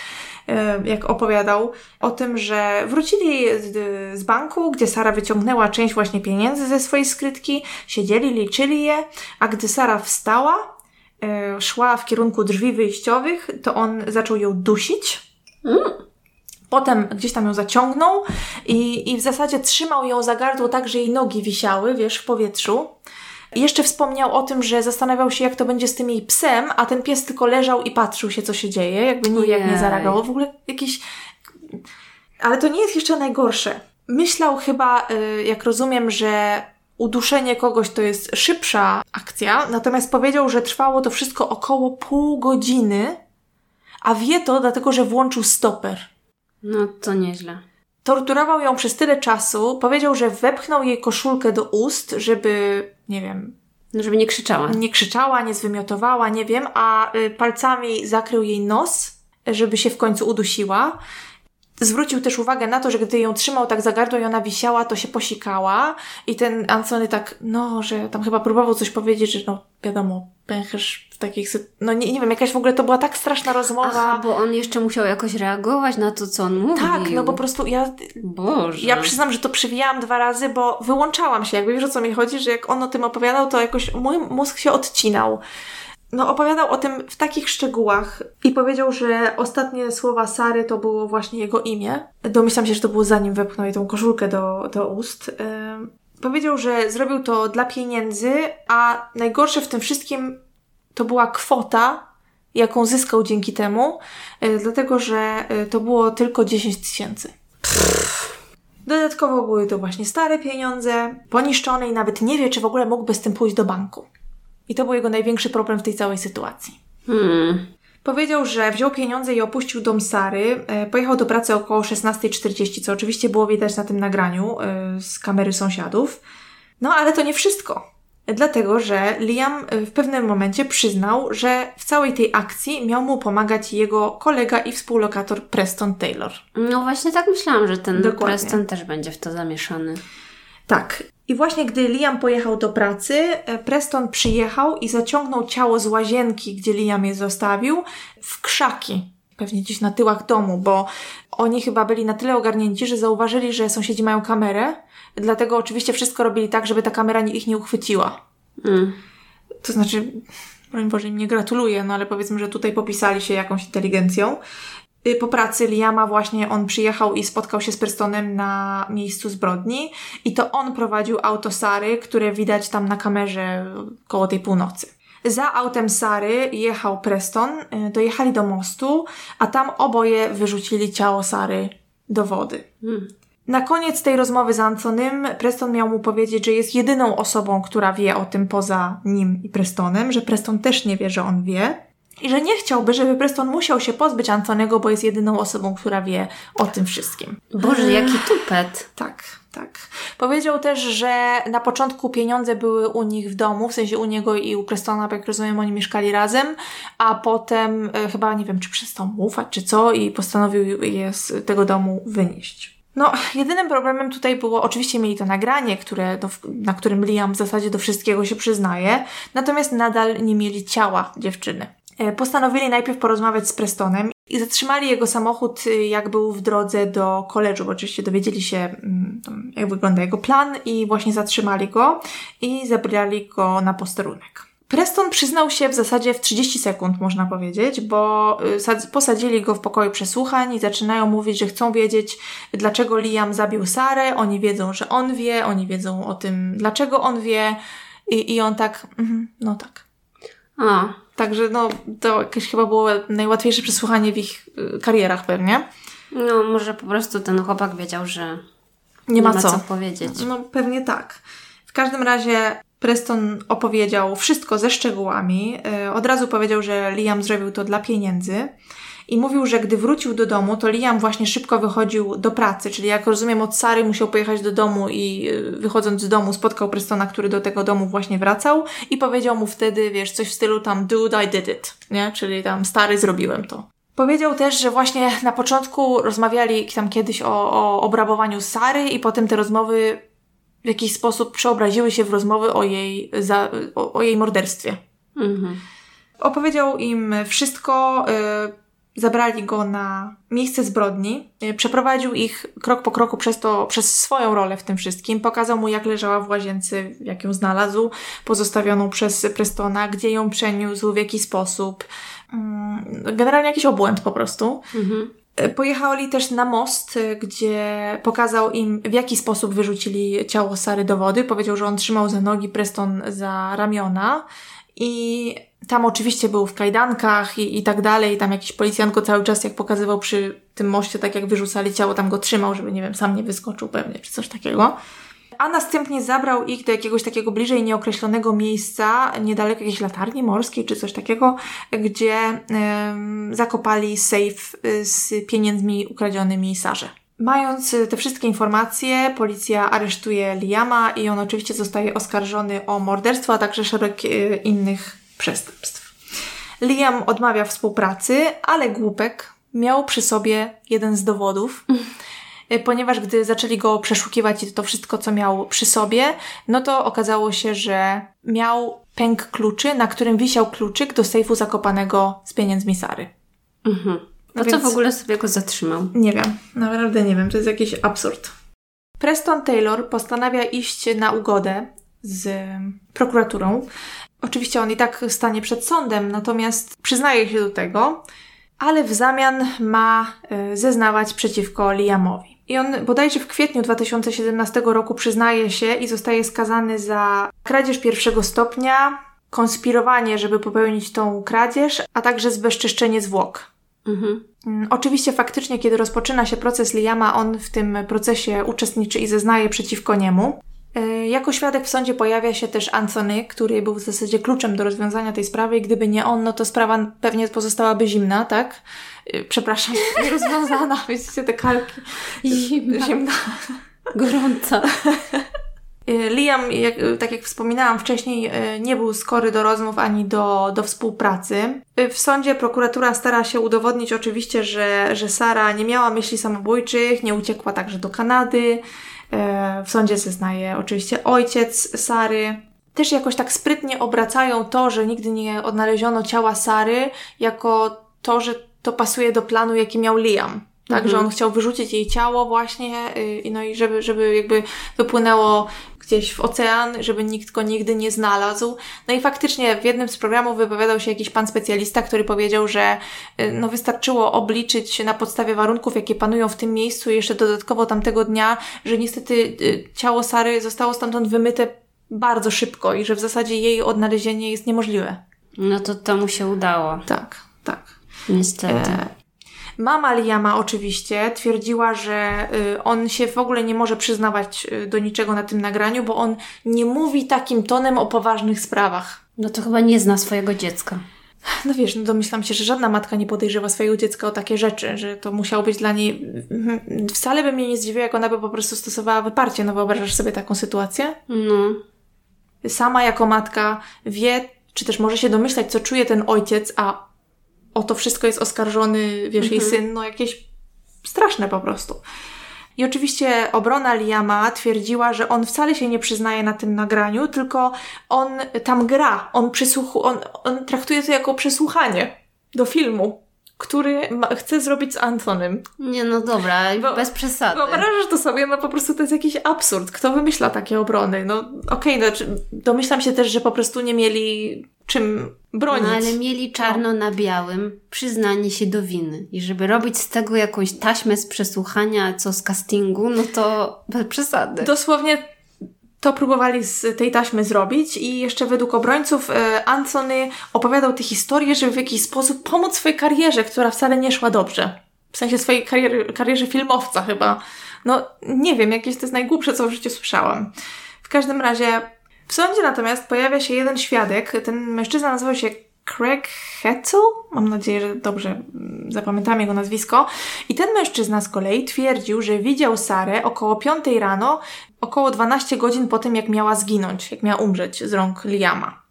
e, jak opowiadał o tym, że wrócili z, banku, gdzie Sara wyciągnęła część właśnie pieniędzy ze swojej skrytki, siedzieli, liczyli je, a gdy Sara wstała, e, szła w kierunku drzwi wyjściowych, to on zaczął ją dusić. Potem gdzieś tam ją zaciągnął i, i w zasadzie trzymał ją za gardło tak, że jej nogi wisiały, wiesz, w powietrzu. I jeszcze wspomniał o tym, że zastanawiał się, jak to będzie z tym jej psem, a ten pies tylko leżał i patrzył się, co się dzieje, jakby nijak nie zareagował. W ogóle jakiś... Ale to nie jest jeszcze najgorsze. Myślał chyba, y, jak rozumiem, że uduszenie kogoś to jest szybsza akcja, natomiast powiedział, że trwało to wszystko około pół godziny, a wie to dlatego, że włączył stoper. No to nieźle. Torturował ją przez tyle czasu, powiedział, że wepchnął jej koszulkę do ust, żeby, nie wiem, No, żeby nie krzyczała. nie krzyczała, nie zwymiotowała, nie wiem, a y, palcami zakrył jej nos, żeby się w końcu udusiła. Zwrócił też uwagę na to, że gdy ją trzymał tak za gardło i ona wisiała, to się posikała i ten Antony tak, no, że tam chyba próbował coś powiedzieć, że no, wiadomo, pęcherz w takich, no nie, nie wiem, jakaś w ogóle to była tak straszna rozmowa. Aha, bo on jeszcze musiał jakoś reagować na to, co on mówił. tak, no po prostu ja, Boże. Ja przyznam, że to przewijałam dwa razy, bo wyłączałam się. Jakby wiesz o co mi chodzi, że jak on o tym opowiadał, to jakoś mój mózg się odcinał. No, opowiadał o tym w takich szczegółach i powiedział, że ostatnie słowa Sary to było właśnie jego imię. Domyślam się, że to było zanim wepchnął jej tą koszulkę do, do ust. Powiedział, że zrobił to dla pieniędzy, a najgorsze w tym wszystkim to była kwota, jaką zyskał dzięki temu, y, dlatego że y, to było tylko 10 tysięcy. Dodatkowo były to właśnie stare pieniądze, poniszczone i nawet nie wie, czy w ogóle mógłby z tym pójść do banku. I to był jego największy problem w tej całej sytuacji. Hmm. Powiedział, że wziął pieniądze i opuścił dom Sary. E, Pojechał do pracy około 16.40, co oczywiście było widać na tym nagraniu e, z kamery sąsiadów. No ale to nie wszystko. Dlatego, że Liam e, w pewnym momencie przyznał, że w całej tej akcji miał mu pomagać jego kolega i współlokator Preston Taylor. No właśnie tak myślałam, że ten Dokładnie. Preston też będzie w to zamieszany. Tak. I właśnie gdy Liam pojechał do pracy, e, Preston przyjechał i zaciągnął ciało z łazienki, gdzie Liam je zostawił, w krzaki. Pewnie gdzieś na tyłach domu, bo oni chyba byli na tyle ogarnięci, że zauważyli, że sąsiedzi mają kamerę. Dlatego oczywiście wszystko robili tak, żeby ta kamera ich nie uchwyciła. Mm. To znaczy, broń Boże, im nie gratuluję, no ale powiedzmy, że tutaj popisali się jakąś inteligencją. Y, Po pracy Liama właśnie on przyjechał i spotkał się z Prestonem na miejscu zbrodni i to on prowadził auto Sary, które widać tam na kamerze koło tej północy. Za autem Sary jechał Preston, y, dojechali do mostu, a tam oboje wyrzucili ciało Sary do wody. Mm. Na koniec tej rozmowy z Antonym Preston miał mu powiedzieć, że jest jedyną osobą, która wie o tym poza nim i Prestonem, że Preston też nie wie, że on wie i że nie chciałby, żeby Preston musiał się pozbyć Antonego, bo jest jedyną osobą, która wie o tym wszystkim. Boże, jaki tupet. Tak, tak. Powiedział też, że na początku pieniądze były u nich w domu, w sensie u niego i u Prestona, jak rozumiem, oni mieszkali razem, a potem e, chyba, nie wiem, czy przestał mu ufać, czy co, i postanowił je z tego domu wynieść. No, jedynym problemem tutaj było, oczywiście mieli to nagranie, które, do, na którym Liam w zasadzie do wszystkiego się przyznaje, natomiast nadal nie mieli ciała dziewczyny. E, Postanowili najpierw porozmawiać z Prestonem i zatrzymali jego samochód, y, jak był w drodze do koledżu, bo oczywiście dowiedzieli się, mm, jak wygląda jego plan i właśnie zatrzymali go i zabrali go na posterunek. Preston przyznał się w zasadzie w 30 sekund, można powiedzieć, bo y, posadzili go w pokoju przesłuchań i zaczynają mówić, że chcą wiedzieć, dlaczego Liam zabił Sarę. Oni wiedzą, że on wie, oni wiedzą o tym, dlaczego on wie. I, i on tak, mm, no tak. A. Także no, to jakieś chyba było najłatwiejsze przesłuchanie w ich y, karierach pewnie. No, może po prostu ten chłopak wiedział, że nie, nie ma, ma co. co powiedzieć. No, pewnie tak. W każdym razie Preston opowiedział wszystko ze szczegółami. Y, od razu powiedział, że Liam zrobił to dla pieniędzy. I mówił, że gdy wrócił do domu, to Liam właśnie szybko wychodził do pracy, czyli jak rozumiem od Sary musiał pojechać do domu i y, wychodząc z domu spotkał Prestona, który do tego domu właśnie wracał i powiedział mu wtedy, wiesz, coś w stylu tam dude, I did it, nie? Czyli tam stary, zrobiłem to. Powiedział też, że właśnie na początku rozmawiali tam kiedyś o, o obrabowaniu Sary i potem te rozmowy w jakiś sposób przeobraziły się w rozmowy o jej, za, o, o jej morderstwie. Mhm. Opowiedział im wszystko, y, zabrali go na miejsce zbrodni, y, przeprowadził ich krok po kroku przez to, przez swoją rolę w tym wszystkim, pokazał mu jak leżała w łazience, jak ją znalazł, pozostawioną przez Prestona, gdzie ją przeniósł, w jaki sposób. Y, generalnie jakiś obłęd po prostu. Mhm. Pojechali też na most, gdzie pokazał im, w jaki sposób wyrzucili ciało Sary do wody. Powiedział, że on trzymał za nogi, Preston za ramiona. I tam oczywiście był w kajdankach i, i tak dalej. Tam jakiś policjant go cały czas, jak pokazywał przy tym moście, tak jak wyrzucali ciało, tam go trzymał, żeby, nie wiem, sam nie wyskoczył pewnie, czy coś takiego a następnie zabrał ich do jakiegoś takiego bliżej nieokreślonego miejsca, niedaleko jakiejś latarni morskiej czy coś takiego, gdzie zakopali safe y, z pieniędzmi ukradzionymi Sarze. Mając y, te wszystkie informacje, policja aresztuje Liama i on oczywiście zostaje oskarżony o morderstwo, a także szereg y, innych przestępstw. Liam odmawia współpracy, ale głupek miał przy sobie jeden z dowodów. Y, ponieważ gdy zaczęli go przeszukiwać i to wszystko, co miał przy sobie, no to okazało się, że miał pęk kluczy, na którym wisiał kluczyk do sejfu zakopanego z pieniędzmi Sary. Mhm. No co w ogóle sobie go zatrzymał? Nie wiem, naprawdę nie wiem, to jest jakiś absurd. Preston Taylor postanawia iść na ugodę z prokuraturą. Oczywiście on i tak stanie przed sądem, natomiast przyznaje się do tego, ale w zamian ma y, zeznawać przeciwko Liamowi. I on bodajże w kwietniu 2017 roku przyznaje się i zostaje skazany za kradzież pierwszego stopnia, konspirowanie, żeby popełnić tą kradzież, a także zbezczeszczenie zwłok. Mhm. Mm, oczywiście faktycznie, kiedy rozpoczyna się proces Liama, on w tym procesie uczestniczy i zeznaje przeciwko niemu. E, jako świadek w sądzie pojawia się też Anthony, który był w zasadzie kluczem do rozwiązania tej sprawy i gdyby nie on, no to sprawa pewnie pozostałaby zimna, tak? E, przepraszam, (laughs) nierozwiązana, (laughs) wiecie, te kalki. Zimna. zimna. Gorąca. E, Liam, jak, tak jak wspominałam wcześniej, nie był skory do rozmów ani do, do współpracy. W sądzie prokuratura stara się udowodnić oczywiście, że, że Sara nie miała myśli samobójczych, nie uciekła także do Kanady, w sądzie zeznaje oczywiście ojciec Sary. Też jakoś tak sprytnie obracają to, że nigdy nie odnaleziono ciała Sary, jako to, że to pasuje do planu, jaki miał Liam. Tak, mhm. że on chciał wyrzucić jej ciało właśnie, y, no i żeby, żeby jakby wypłynęło gdzieś w ocean, żeby nikt go nigdy nie znalazł. No i faktycznie w jednym z programów wypowiadał się jakiś pan specjalista, który powiedział, że y, no wystarczyło obliczyć się na podstawie warunków, jakie panują w tym miejscu jeszcze dodatkowo tamtego dnia, że niestety y, ciało Sary zostało stamtąd wymyte bardzo szybko i że w zasadzie jej odnalezienie jest niemożliwe. No to to mu się udało. Tak, tak. Niestety. E Mama Liama oczywiście twierdziła, że y, on się w ogóle nie może przyznawać y, do niczego na tym nagraniu, bo on nie mówi takim tonem o poważnych sprawach. No to chyba nie zna swojego dziecka. No wiesz, no domyślam się, że żadna matka nie podejrzewa swojego dziecka o takie rzeczy, że to musiało być dla niej... Mhm, wcale by mnie nie zdziwiło, jak ona by po prostu stosowała wyparcie. No wyobrażasz sobie taką sytuację? No. Sama jako matka wie, czy też może się domyślać, co czuje ten ojciec, a o to wszystko jest oskarżony, wiesz, mhm. jej syn, no jakieś straszne po prostu. I oczywiście obrona Liama twierdziła, że on wcale się nie przyznaje na tym nagraniu, tylko on tam gra, on, przysłuchu, on, on traktuje to jako przesłuchanie do filmu, który ma, chce zrobić z Antonem. Nie, no dobra, Bo, bez przesady. Wyobrażasz to sobie, no po prostu to jest jakiś absurd. Kto wymyśla takie obrony? No okej, okay, no, domyślam się też, że po prostu nie mieli czym bronić. No ale mieli czarno na białym przyznanie się do winy. I żeby robić z tego jakąś taśmę z przesłuchania, co z castingu, no to bez przesady. Dosłownie to próbowali z tej taśmy zrobić i jeszcze według obrońców e, Anthony opowiadał tę historię, żeby w jakiś sposób pomóc swojej karierze, która wcale nie szła dobrze. W sensie swojej kariery, karierze filmowca chyba. No nie wiem, jakieś to jest najgłupsze, co w życiu słyszałam. W każdym razie w sądzie natomiast pojawia się jeden świadek. Ten mężczyzna nazywał się Craig Hetzel? Mam nadzieję, że dobrze mm, zapamiętam jego nazwisko. I ten mężczyzna z kolei twierdził, że widział Sarę około 5 rano, około 12 godzin po tym, jak miała zginąć, jak miała umrzeć z rąk Liama.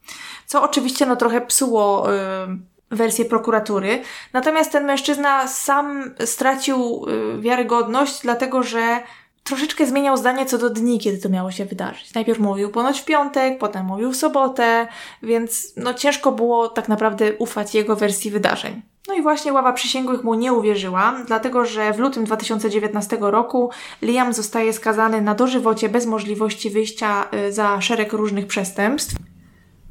Co oczywiście no trochę psuło yy, wersję prokuratury. Natomiast ten mężczyzna sam stracił yy, wiarygodność, dlatego że troszeczkę zmieniał zdanie co do dni, kiedy to miało się wydarzyć. Najpierw mówił ponoć w piątek, potem mówił w sobotę, więc no ciężko było tak naprawdę ufać jego wersji wydarzeń. No i właśnie ława przysięgłych mu nie uwierzyła, dlatego że w lutym 2019 roku Liam zostaje skazany na dożywocie bez możliwości wyjścia y, za szereg różnych przestępstw.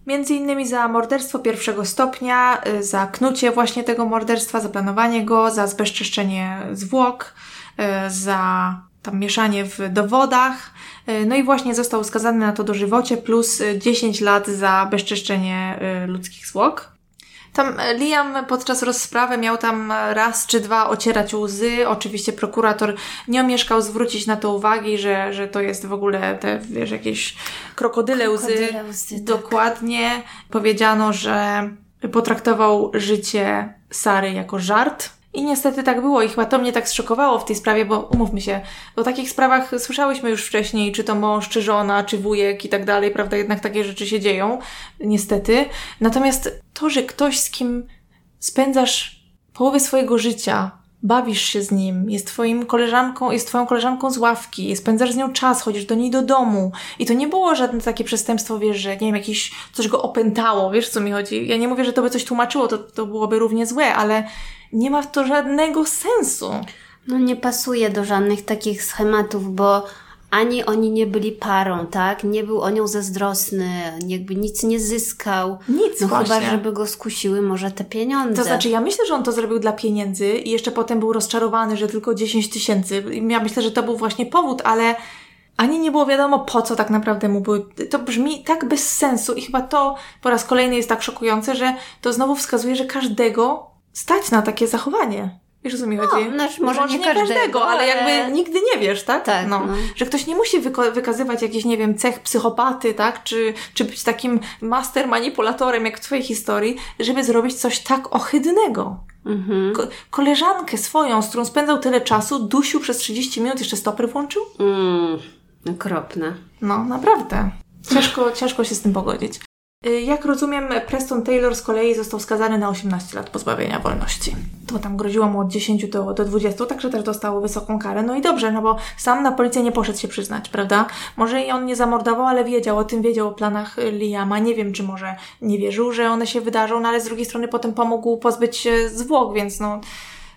Między innymi za morderstwo pierwszego stopnia, y, za knucie właśnie tego morderstwa, za planowanie go, za zbezczeszczenie zwłok, y, za tam mieszanie w dowodach. No i właśnie został skazany na to dożywocie plus 10 lat za bezczeszczenie ludzkich zwłok. Tam Liam podczas rozprawy miał tam raz czy dwa ocierać łzy. Oczywiście prokurator nie omieszkał zwrócić na to uwagi, że, że to jest w ogóle te, wiesz, jakieś krokodyle łzy. Krokodyle łzy, tak. Dokładnie. Powiedziano, że potraktował życie Sary jako żart. I niestety tak było i chyba to mnie tak zszokowało w tej sprawie, bo umówmy się, o takich sprawach słyszałyśmy już wcześniej, czy to mąż, czy żona, czy wujek i tak dalej, prawda? Jednak takie rzeczy się dzieją, niestety. Natomiast to, że ktoś, z kim spędzasz połowę swojego życia, bawisz się z nim, jest twoim koleżanką, jest twoją koleżanką z ławki, spędzasz z nią czas, chodzisz do niej do domu i to nie było żadne takie przestępstwo, wiesz, że nie wiem, jakieś coś go opętało, wiesz co mi chodzi? Ja nie mówię, że to by coś tłumaczyło, to, to byłoby równie złe, ale nie ma w to żadnego sensu. No nie pasuje do żadnych takich schematów, bo ani oni nie byli parą, tak? Nie był o nią zazdrosny, jakby nic nie zyskał. Nic No właśnie. chyba, żeby go skusiły może te pieniądze. To znaczy, ja myślę, że on to zrobił dla pieniędzy i jeszcze potem był rozczarowany, że tylko 10 tysięcy. Ja myślę, że to był właśnie powód, ale ani nie było wiadomo po co tak naprawdę mu były. To brzmi tak bez sensu i chyba to po raz kolejny jest tak szokujące, że to znowu wskazuje, że każdego stać na takie zachowanie. Wiesz, o co mi chodzi? znaczy, może nie każdego, ale ale- jakby nigdy nie wiesz, tak? Tak, No. no. Że ktoś nie musi wykazywać jakichś, nie wiem, cech psychopaty, tak? Czy, czy być takim master manipulatorem, jak w twojej historii, żeby zrobić coś tak ohydnego. Mhm. Ko- koleżankę swoją, z którą spędzał tyle czasu, dusił przez 30 minut, jeszcze stoper włączył? Mm, okropne. No, naprawdę. Ciężko, ciężko się z tym pogodzić. Y, Jak rozumiem, Preston Taylor z kolei został skazany na 18 lat pozbawienia wolności. To tam groziło mu od 10 do, do 20, także też dostał wysoką karę. No i dobrze, no bo sam na policję nie poszedł się przyznać, prawda? Może i on nie zamordował, ale wiedział o tym, wiedział o planach Liama. Nie wiem, czy może nie wierzył, że one się wydarzą, no ale z drugiej strony potem pomógł pozbyć się zwłok, więc no,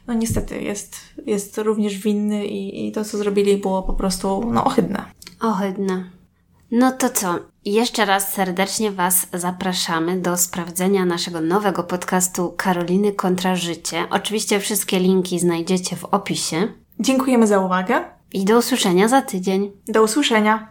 no niestety jest, jest również winny i, i to, co zrobili, było po prostu no, ohydne. Ohydne. No to co? Jeszcze raz serdecznie Was zapraszamy do sprawdzenia naszego nowego podcastu Karoliny kontra życie. Oczywiście wszystkie linki znajdziecie w opisie. Dziękujemy za uwagę. I do usłyszenia za tydzień. Do usłyszenia.